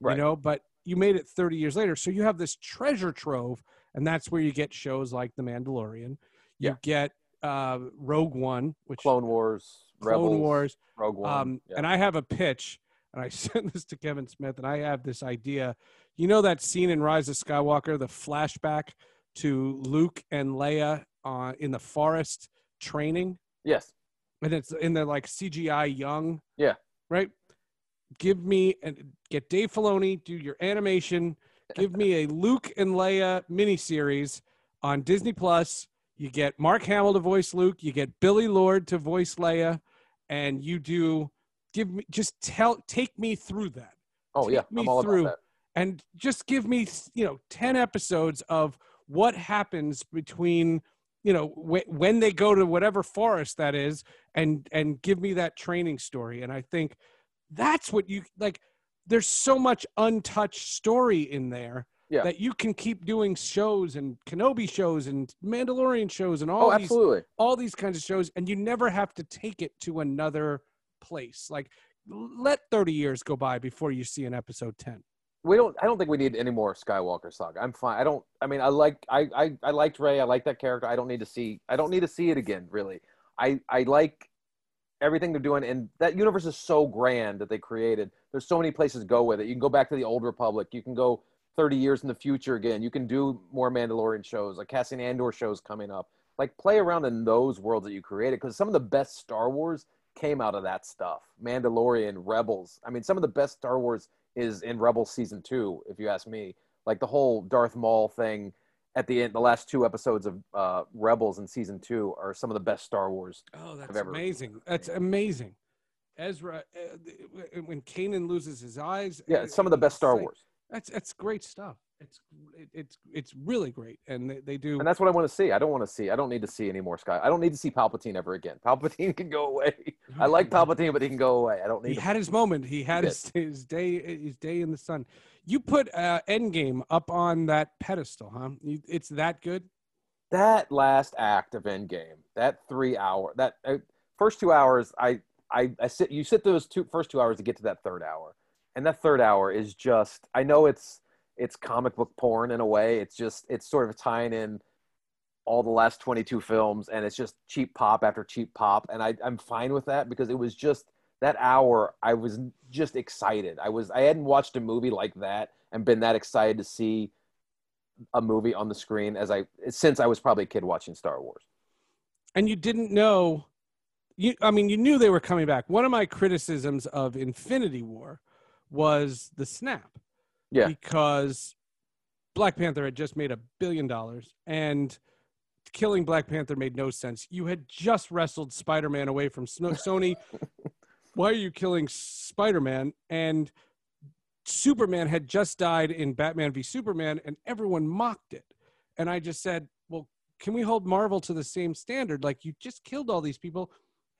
Right. you know but you made it 30 years later so you have this treasure trove and that's where you get shows like the mandalorian you get uh rogue one which Clone Wars, Clone Rebels, wars Rogue One. um yeah. and i have a pitch and i [LAUGHS] sent this to kevin smith and i have this idea you know that scene in rise of skywalker the flashback to luke and leia uh, in the forest training yes, and it's in the like CGI young. Yeah. Right. Give me and get Dave Filoni do your animation. Give me a Luke and Leia miniseries on Disney Plus. You get Mark Hamill to voice Luke. You get Billie Lourd to voice Leia, and you do give me just tell take me through that oh take yeah, me through and just give me you know 10 episodes of what happens between you know wh- when they go to whatever forest that is and and give me that training story and i think that's what you like there's so much untouched story in there Yeah. that you can keep doing shows and kenobi shows and mandalorian shows and all Oh, these absolutely. all these kinds of shows and you never have to take it to another place. Like let 30 years go by before you see an episode 10 we don't i don't think we need any more skywalker saga. I'm fine. I don't i mean i like i i, I liked Rey i like that character. I don't need to see i don't need to see it again really. I i like everything they're doing and that universe is so grand that they created. There's so many places to go with it. You can go back to the old republic. You can go 30 years in the future again you can do more mandalorian shows like cassian andor shows coming up like play around in those worlds that you created because some of the best star wars came out of that stuff mandalorian rebels i mean some of the best star wars is in Rebels season two, if you ask me. Like the whole Darth Maul thing at the end, the last two episodes of uh, Rebels in season two are some of the best Star Wars. Oh, that's amazing. That's amazing. Ezra, uh, when Kanan loses his eyes. Yeah, it's some of the best Star Wars, That's that's great stuff. It's it, it's it's really great, and they, they do. and that's what I want to see. I don't want to see. I don't need to see any more Sky. I don't need to see Palpatine ever again. [LAUGHS] Palpatine can go away. I like Palpatine, but he can go away. I don't He need. him. had his moment. He had his, [LAUGHS] his day his day in the sun. You put uh, Endgame up on that pedestal, huh? You, it's that good. that last act of Endgame, that three hour, that uh, first two hours, I, I, I sit, you sit those two first two hours to get to that third hour, and that third hour is just, I know it's, it's comic book porn in a way. It's just, it's sort of tying in all the last 22 films, and it's just cheap pop after cheap pop, and I, I'm fine with that because it was just that hour. I was just excited. I was, I hadn't watched a movie like that and been that excited to see a movie on the screen as I since I was probably a kid watching Star Wars. and you didn't know you i mean you knew they were coming back one of my criticisms of infinity war was the snap. Yeah. because black panther had just made a billion dollars and killing black panther made no sense. You had just wrestled spider-man away from [LAUGHS] sony. Why are you killing spider-man? And superman had just died in batman v superman and everyone mocked it. And i just said well can we hold Marvel to the same standard? Like you just killed all these people,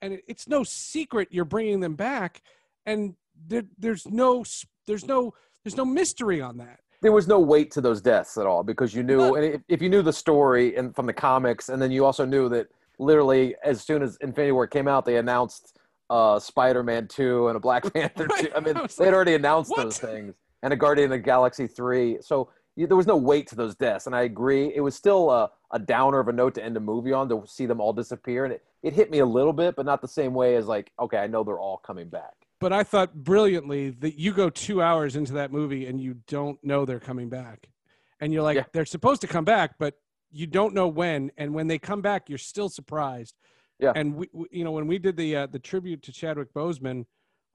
and it's no secret you're bringing them back, and there, there's no there's no there's no mystery on that. There was no weight to those deaths at all because you knew, and if, if you knew the story and from the comics, and then you also knew that literally as soon as Infinity War came out, they announced uh, Spider-Man two and a Black [LAUGHS] Panther Right. two. I mean, I they'd like, already announced what? those things, and a Guardian of the Galaxy three. So you, there was no weight to those deaths, and I agree. It was still a, a downer of a note to end a movie on to see them all disappear, and it, it hit me a little bit, but not the same way as like, okay, I know they're all coming back. But I thought brilliantly that you go two hours into that movie and you don't know they're coming back, and you're like Yeah. they're supposed to come back, but you don't know when, and when they come back, you're still surprised. Yeah. And we, we you know, when we did the uh, the tribute to Chadwick Boseman,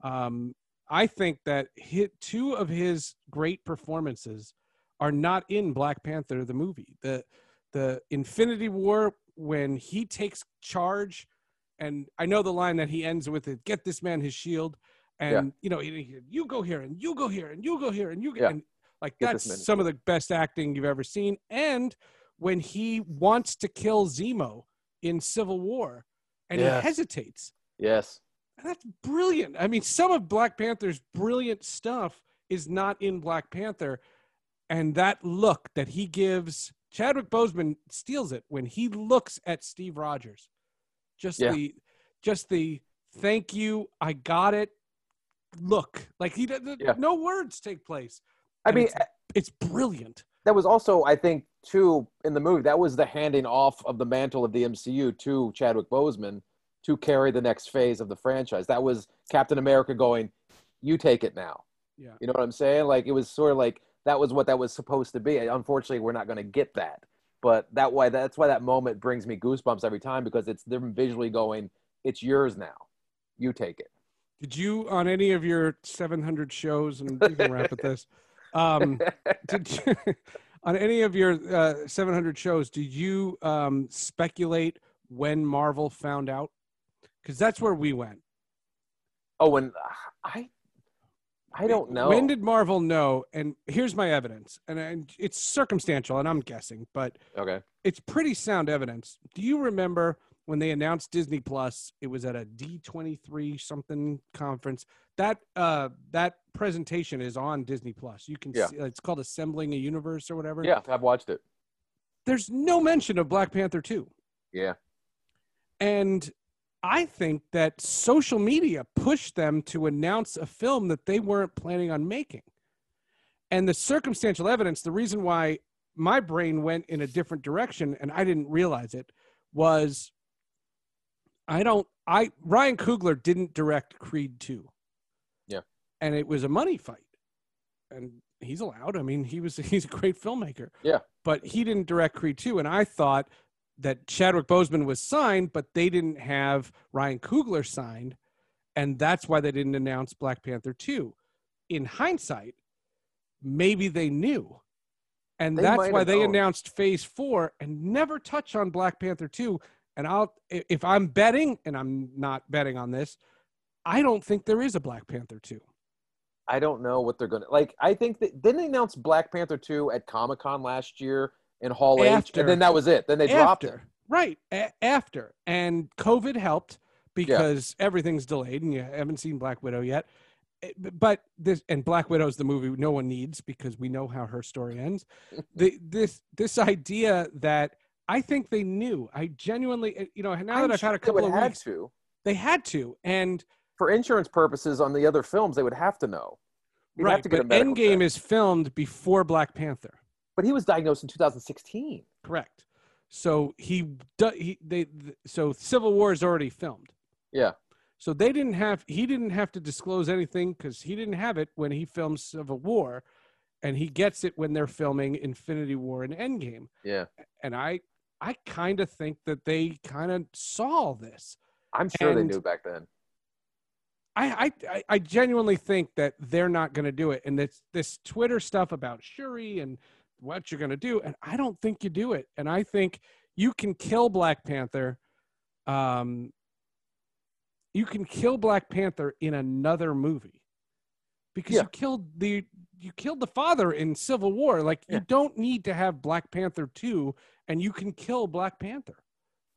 um, I think that hit two of his great performances are not in Black Panther the movie. The the Infinity War when he takes charge, and I know the line that he ends with it: "Get this man his shield." And Yeah. you know, you go here, and you go here, and you go here, and you go, Yeah. and Like Get that's some of the best acting you've ever seen. And when he wants to kill Zemo in Civil War and Yes. he hesitates. Yes. That's brilliant. I mean, some of Black Panther's brilliant stuff is not in Black Panther. And that look that he gives, Chadwick Boseman steals it when he looks at Steve Rogers. Just Yeah. the, just the thank you, I got it. Look, like he, the, Yeah. no words take place. I And mean, it's, it's brilliant. that was also, I think, too, in the movie, that was the handing off of the mantle of the MCU to Chadwick Boseman to carry the next phase of the franchise. That was Captain America going, "You take it now." Yeah. You know what I'm saying? Like it was sort of like that was what that was supposed to be. Unfortunately, we're not going to get that. But that why that's why that moment brings me goosebumps every time because it's them visually going, "It's yours now. You take it." Did you on any of your 700 shows, and you can wrap with this, um, did you, [LAUGHS] on any of your uh, 700 shows, did you um, speculate when Marvel found out? Because that's where we went. Oh, and I, I don't know. When did Marvel know? And here's my evidence, and, and it's circumstantial, and I'm guessing, but okay. it's pretty sound evidence. Do you remember when they announced Disney Plus? It was at a D23 something conference. That uh, that presentation is on Disney Plus. You can Yeah. see it's called Assembling a Universe or whatever. Yeah, I've watched it. There's no mention of Black Panther 2. Yeah. And I think that social media pushed them to announce a film that they weren't planning on making. And the circumstantial evidence, the reason why my brain went in a different direction and I didn't realize it was I don't I Ryan Coogler didn't direct Creed 2. Yeah. And it was a money fight. And he's allowed. I mean, he was [LAUGHS] he's a great filmmaker. Yeah. But he didn't direct Creed 2 and I thought that Chadwick Boseman was signed, but they didn't have Ryan Coogler signed, and that's why they didn't announce Black Panther 2. In hindsight, maybe they knew. And They that's why they known. announced phase four and never touch on Black Panther 2. And I'll if I'm betting, and I'm not betting on this, I don't think there is a Black Panther 2. I don't know what they're gonna like. I think that didn't they announce Black Panther two at Comic Con last year in Hall H, and then that was it. Then they dropped it. right a- after, and COVID helped because everything's delayed, and you haven't seen Black Widow yet. Eh, But this and Black Widow's the movie no one needs because we know how her story ends. [LAUGHS] the this this idea that I think they knew. I genuinely, eh, you know, now I'm that I've sure had a couple of have weeks, to. they had to, and For insurance purposes, on the other films, they would have to know. You'd have right. to get But Endgame check. is filmed before Black Panther. But he was diagnosed in 2016. Correct. So he, he they so Civil War is already filmed. Yeah. So they didn't have he didn't have to disclose anything because he didn't have it when he filmed Civil War, and he gets it when they're filming Infinity War and Endgame. Yeah. And I I kind of think that they kind of saw this. I'm sure And- they knew back then. I, I- I, genuinely think that they're not going to do it. And this, this Twitter stuff about Shuri and what you're going to do, and I don't think you do it. And I think you can kill Black Panther. Um, you can kill Black Panther in another movie because Yeah. you killed the you killed the father in Civil War. Like Yeah. you don't need to have Black Panther two, and you can kill Black Panther.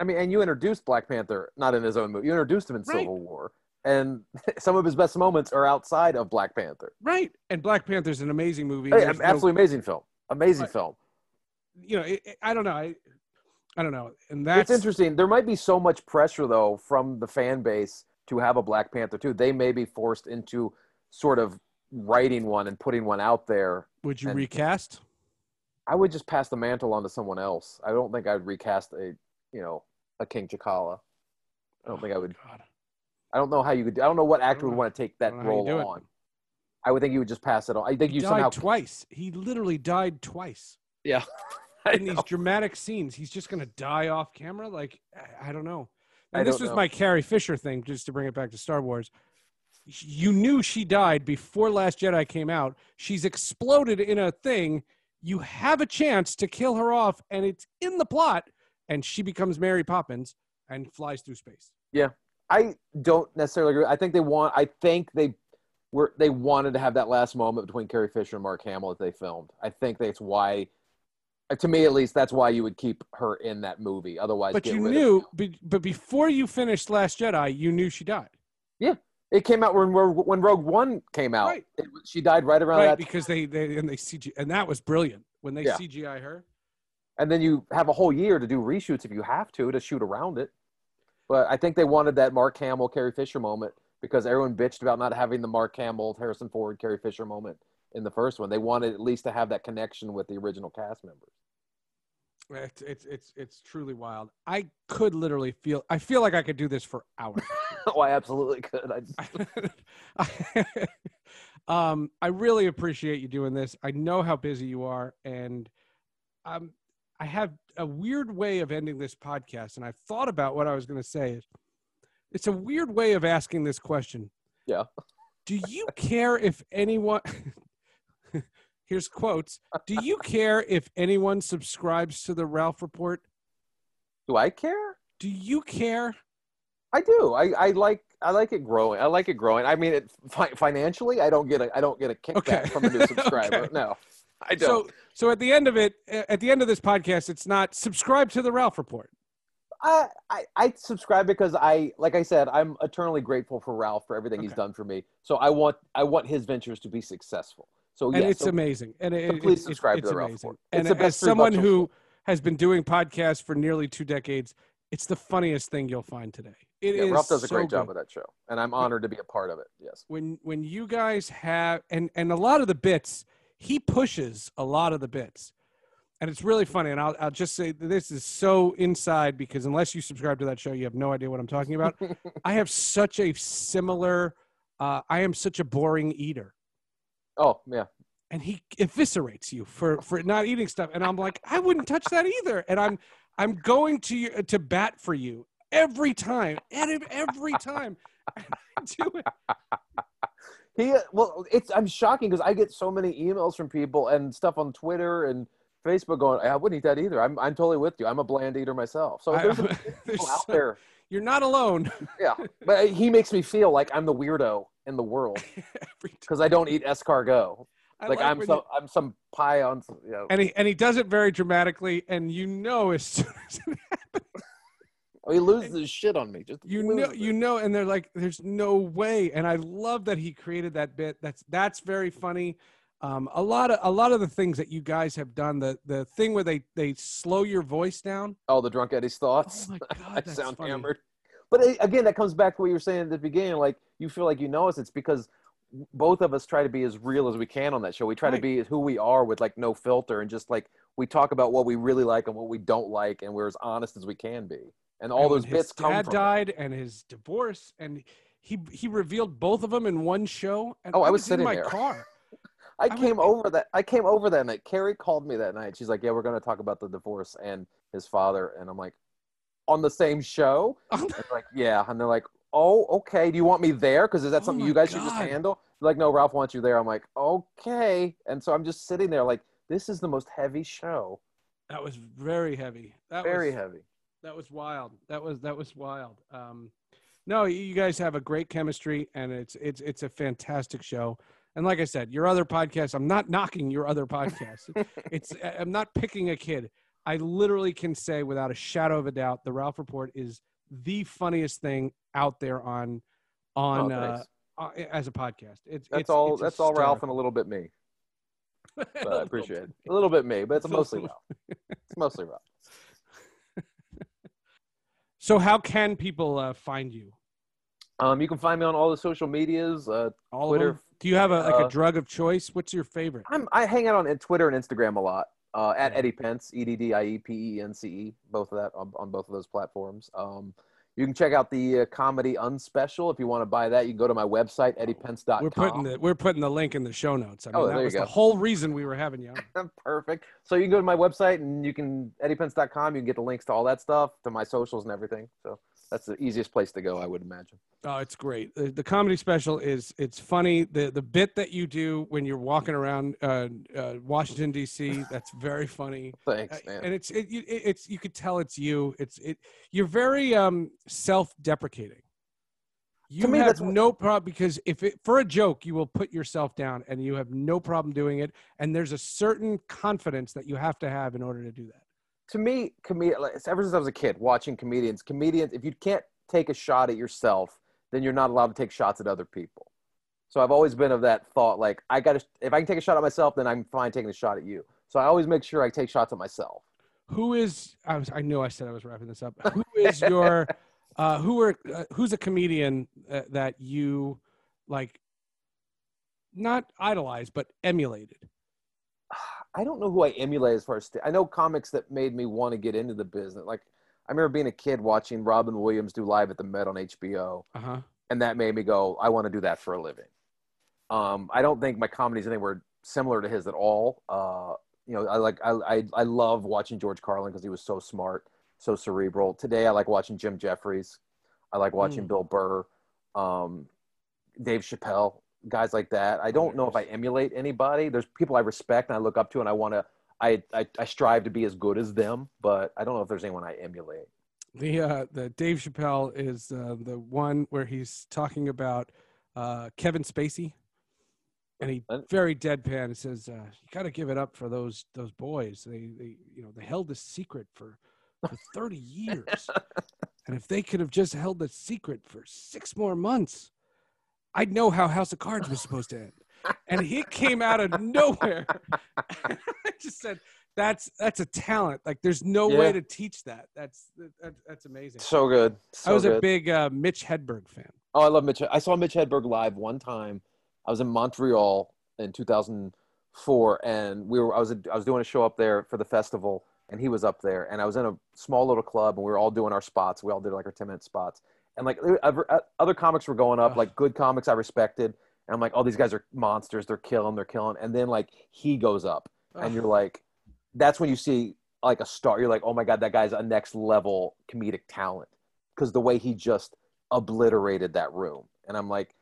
I mean, and you introduced Black Panther not in his own movie. You introduced him in Right. Civil War, and [LAUGHS] some of his best moments are outside of Black Panther. Right. And Black Panther's an amazing movie. Hey, There's no- absolutely amazing film. Amazing Right. film. you know, it, it- I don't know. I, I don't know. And that's it's interesting. There might be so much pressure though from the fan base to have a Black Panther too. They may be forced into sort of writing one and putting one out there. Would you and- recast? I would just pass the mantle on to someone else. I don't think I'd recast a, you know, a King T'Challa. I don't think I oh, would. God. I don't know how you could. I don't know what actor would mm. know. want to take that don't know how you role do it. on. I would think you would just pass it on. I think He you died somehow. twice. He literally died twice Yeah. [LAUGHS] I in these dramatic scenes. He's just gonna die off camera. Like I, I don't know. And I this was know. my Carrie Fisher thing, just to bring it back to Star Wars. You knew she died before Last Jedi came out. She's exploded in a thing. You have a chance to kill her off, and it's in the plot, and she becomes Mary Poppins and flies through space. Yeah, I don't necessarily agree. I think they want. I think they were they wanted to have that last moment between Carrie Fisher and Mark Hamill that they filmed. I think that's why, to me at least, that's why you would keep her in that movie. Otherwise, But you knew, be- but before you finished Last Jedi, you knew she died, it came out when Rogue- when Rogue One came out. Right. It, she died right around right? that, Because they they and they CG and that was brilliant when they Yeah. CGI her. and then you have a whole year to do reshoots if you have to to shoot around it. But I think they wanted that Mark Hamill, Carrie Fisher moment because everyone bitched about not having the Mark Hamill, Harrison Ford, Carrie Fisher moment in the first one. They wanted at least to have that connection with the original cast members. It's it's it's it's truly wild. I could literally feel. I feel like I could do this for hours. [LAUGHS] [LAUGHS] oh, I absolutely could. I, [LAUGHS] um, I really appreciate you doing this. I know how busy you are, and um, I have a weird way of ending this podcast. And I've thought about what I was going to say. It's a weird way of asking this question. Yeah. Do you care if anyone? [LAUGHS] Here's quotes. Do you care if anyone subscribes to the Ralph Report? do I care? Do you care? I do. I, I like I like it growing. I like it growing. I mean, it fi- financially, I don't get a I don't get a kickback Okay. [LAUGHS] from a new subscriber. Okay. No, I don't. So, so at the end of it, at the end of this podcast, it's not subscribe to the Ralph Report. I, I I subscribe because I like I said I'm eternally grateful for Ralph for everything he's done for me. So I want I want his ventures to be successful. So and yes, it's so amazing. And it, so please it- subscribe to it's the Ralph amazing. Report. It's And as someone who has been doing podcasts for nearly two decades, it's the funniest thing you'll find today. It yeah, is Ralph does a so great job good. with that show, and I'm honored to be a part of it. Yes. when when you guys have and and a lot of the bits he pushes a lot of the bits and it's really funny and I'll, I'll just say that this is so inside because unless you subscribe to that show you have no idea what i'm talking about [LAUGHS] i have such a similar uh, i am such a boring eater Oh yeah. and he eviscerates you for for not eating stuff and i'm like i wouldn't touch that either and i'm i'm going to you to bat for you every time and every time [LAUGHS] I do it He uh, well, it's I'm shocking because I get so many emails from people and stuff on Twitter and Facebook going, I wouldn't eat that either. I'm I'm totally with you. I'm a bland eater myself. So there's, a- [LAUGHS] there's people out so- there. you're not alone [LAUGHS] Yeah, but he makes me feel like I'm the weirdo in the world because I don't eat escargot. I Like, I'm when some you- I'm some pie on. You know, and he and he does it very dramatically, and you know as soon as it oh, he loses his shit on me. Just you know loses you know, and they're like, "There's no way." And I love that he created that bit. That's that's very funny. Um, a lot of a lot of the things that you guys have done, the the thing where they they slow your voice down. Oh, the drunk Eddie's thoughts. Oh my [LAUGHS] god, I sound funny. hammered. But it, again, that comes back to what you were saying at the beginning. Like you feel like you know us. It's because both of us try to be as real as we can on that show. We try Right. to be who we are with like no filter and just like we talk about what we really like and what we don't like, and we're as honest as we can be. And all And those bits his come dad from. it. died and his divorce, and he he revealed both of them in one show. And Oh, I was in sitting in my there. car. [LAUGHS] I I came was- over that. I came over that night. Carrie called me that night. She's like, "Yeah, we're going to talk about the divorce and his father." And I'm like, "On the same show?" [LAUGHS] Like, "Yeah." And they're like, "Oh, okay. Do you want me there? Because is that Oh something you guys should just handle?" They're like, "No, Ralph wants you there." I'm like, "Okay." And so I'm just sitting there like, "This is the most heavy show. That was very heavy. That Very was, heavy." That was wild. That was that was wild. Um, no, you guys have a great chemistry, and it's it's it's a fantastic show. And like I said, your other podcast, I'm not knocking your other podcast. [LAUGHS] it's I'm not picking a kid. I literally can say without a shadow of a doubt, the Ralph Report is the funniest thing out there on on Oh, uh, uh, as a podcast. It's That's it's, all. it's that's all Ralph and a little bit me. [LAUGHS] But I appreciate it. A little bit me, but it's mostly Ralph. It's mostly Ralph. So how can people uh, find you? Um, you can find me on all the social medias. Uh, All Twitter, of them? Do you have a like a uh, drug of choice? What's your favorite? I'm, I hang out on Twitter and Instagram a lot. Uh, at Eddie Pence, E D D I E P E N C E, both of that on, on both of those platforms. Um, you can check out the uh, comedy unspecial if you want to buy that. You can go to my website eddiepence.com. We're putting the we're putting the link in the show notes. I mean, Oh, that there you was the go. whole reason we were having you. on. [LAUGHS] Perfect. So you can go to my website and you can eddiepence.com. You can get the links to all that stuff, to my socials and everything. So that's the easiest place to go, I would imagine. Oh, it's great. The, the comedy special is it's funny. The the bit that you do when you're walking around uh, uh, Washington D.C. That's very funny. [LAUGHS] Thanks, Uh, man. and it's it, you- it, it's you could tell it's you. It's it. You're very um self-deprecating. You me, have no problem because if it for a joke, you will put yourself down and you have no problem doing it. And there's a certain confidence that you have to have in order to do that. To me, comedian. Like, ever since I was a kid, watching comedians, comedians. If you can't take a shot at yourself, then you're not allowed to take shots at other people. So I've always been of that thought. Like I got to, if I can take a shot at myself, then I'm fine taking a shot at you. So I always make sure I take shots at myself. Who is? I was. I knew I said I was wrapping this up. Who is your? [LAUGHS] uh, who are? Uh, who's a comedian uh, that you like? Not idolized, but emulated. I don't know who I emulate as far as st- I know comics that made me want to get into the business. Like I remember being a kid watching Robin Williams do live at the Met on HBO, Uh huh. and that made me go, I want to do that for a living. Um, I don't think my comedies anywhere similar to his at all. Uh, you know, I like I I, I love watching George Carlin because he was so smart, so cerebral. Today I like watching Jim Jeffries. I like watching Mm. Bill Burr, um, Dave Chappelle, guys like that. I don't know if I emulate anybody. There's people I respect and I look up to, and I want to. I, I I strive to be as good as them, but I don't know if there's anyone I emulate. The uh, the Dave Chappelle is uh, the one where he's talking about uh, Kevin Spacey, and he very deadpan says, uh, "You got to give it up for those those boys. They they you know they held this secret for for thirty years, [LAUGHS] and if they could have just held the secret for six more months, I'd know how House of Cards was supposed to end." And he came out of nowhere. [LAUGHS] I just said, "That's that's a talent. Like there's no way to teach that. That's that, that's amazing." So good. So I was good. a big uh, Mitch Hedberg fan. Oh, I love Mitch. I saw Mitch Hedberg live one time. I was in Montreal in 2004, and we were. I was. I was doing a show up there for the festival, and he was up there, and I was in a small little club, and we were all doing our spots. We all did like our 10 minute spots, and like other, other comics were going up, Ugh. like good comics I respected, and I'm like, oh, these guys are monsters. They're killing. They're killing. And then like he goes up, and you're like, that's when you see like a star. You're like, oh my god, that guy's a next level comedic talent because the way he just obliterated that room. And I'm like,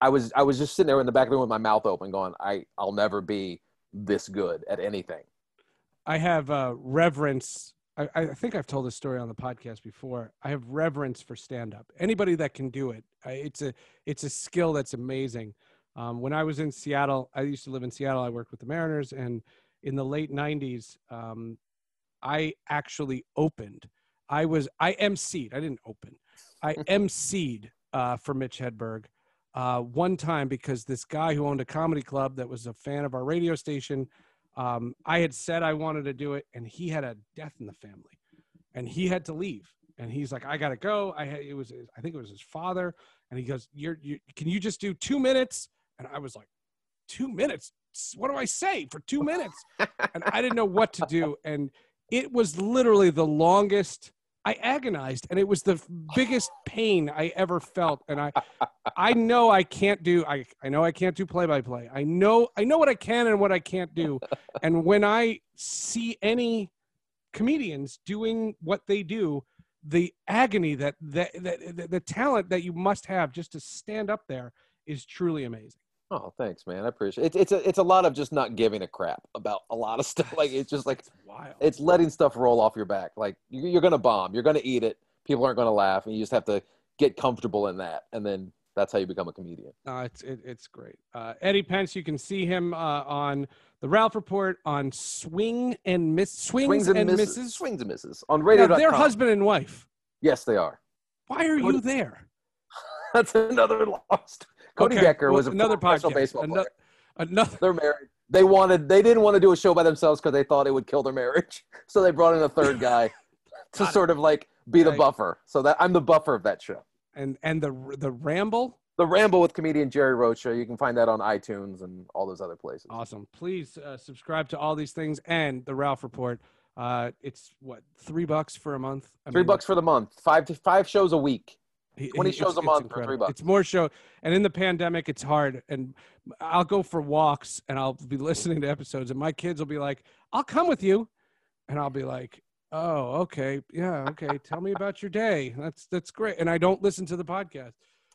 I was I was just sitting there in the back of the room with my mouth open, going, I I'll never be this good at anything. I have uh, reverence. I, I think I've told this story on the podcast before. I have reverence for stand up. Anybody that can do it, I, it's a it's a skill that's amazing. Um, when I was in Seattle, I used to live in Seattle. I worked with the Mariners, and in the late '90s, um, I actually opened. I was I emceed. I didn't open. I [LAUGHS] emceed uh, for Mitch Hedberg uh, one time because this guy who owned a comedy club that was a fan of our radio station um, I had said I wanted to do it, and he had a death in the family, and he had to leave. And he's like, "I gotta go." I had, it was I think it was his father, and he goes, "You're you can you just do two minutes?" And I was like, two minutes? What do I say for two minutes?" and I didn't know what to do, and it was literally the longest. I agonized, and it was the biggest [SIGHS] pain I ever felt. And I, [LAUGHS] I know I can't do. I I know I can't do play by play. I know I know what I can and what I can't do. [LAUGHS] and when I see any comedians doing what they do, the agony that that, that the, the talent that you must have just to stand up there is truly amazing. Oh, thanks, man. I appreciate it. It's it's a it's a lot of just not giving a crap about a lot of [LAUGHS] stuff. Like it's just like It's wild. it's letting stuff roll off your back. Like you- you're gonna bomb, you're gonna eat it. People aren't gonna laugh, and you just have to get comfortable in that, and then that's how you become a comedian. Uh, it's it, it's great. Uh, Eddie Pence, you can see him uh, on the Ralph Report on Swing and Miss Swings, and, Misses. swings and misses on Now, radio. they're husband and wife. Yes, they are. Why are you there? [LAUGHS] That's another lost. Cody Okay, Decker well, was a another professional podcast. baseball Ano- player. Another. They're married. They wanted. They didn't want to do a show by themselves because they thought it would kill their marriage. [LAUGHS] So they brought in a third guy [LAUGHS] to it. sort of like be the Right. buffer. So that I'm the buffer of that show. and and the the ramble The Ramble with comedian Jerry Rocha. You can find that on iTunes and all those other places. awesome please uh, subscribe to all these things and the ralph report uh it's what three bucks for a month I Three mean, bucks for the month. Five to five shows a week. He- 20 he- shows it's- a month for three bucks. it's more show and in the pandemic it's hard and i'll go for walks and i'll be listening to episodes and my kids will be like i'll come with you and i'll be like oh okay yeah okay tell me about your day that's that's great and i don't listen to the podcast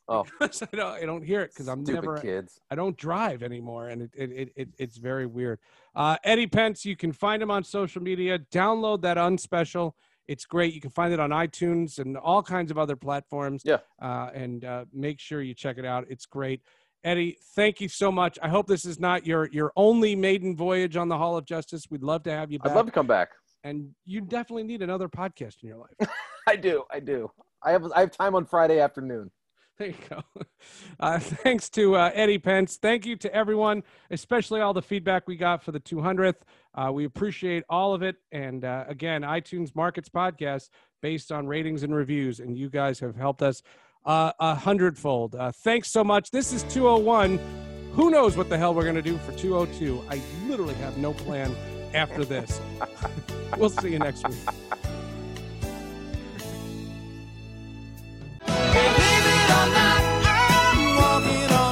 Oh. [LAUGHS] I don't, I don't hear it because i'm Stupid never kids. I don't drive anymore, and it, it, it, it it's very weird. Uh, Eddie Pence, you can find him on social media. Download that unspecial. It's great. You can find it on iTunes and all kinds of other platforms. Yeah. Uh, and uh, make sure you check it out. It's great. Eddie, thank you so much. I hope this is not your your only maiden voyage on the Hall of Justice. We'd love to have you back. I'd love to come back. and you definitely need another podcast in your life. [LAUGHS] I do. I do. I have I have time on Friday afternoon. There you go. [LAUGHS] Uh, thanks to uh, Eddie Pence. Thank you to everyone, especially all the feedback we got for the 200th. Uh, we appreciate all of it. And uh, again, iTunes Markets Podcast based on ratings and reviews. And you guys have helped us uh, a hundredfold. Uh, thanks so much. This is 201. Who knows what the hell we're going to do for 202? I literally have no plan after this. [LAUGHS] we'll see you next week. coming on.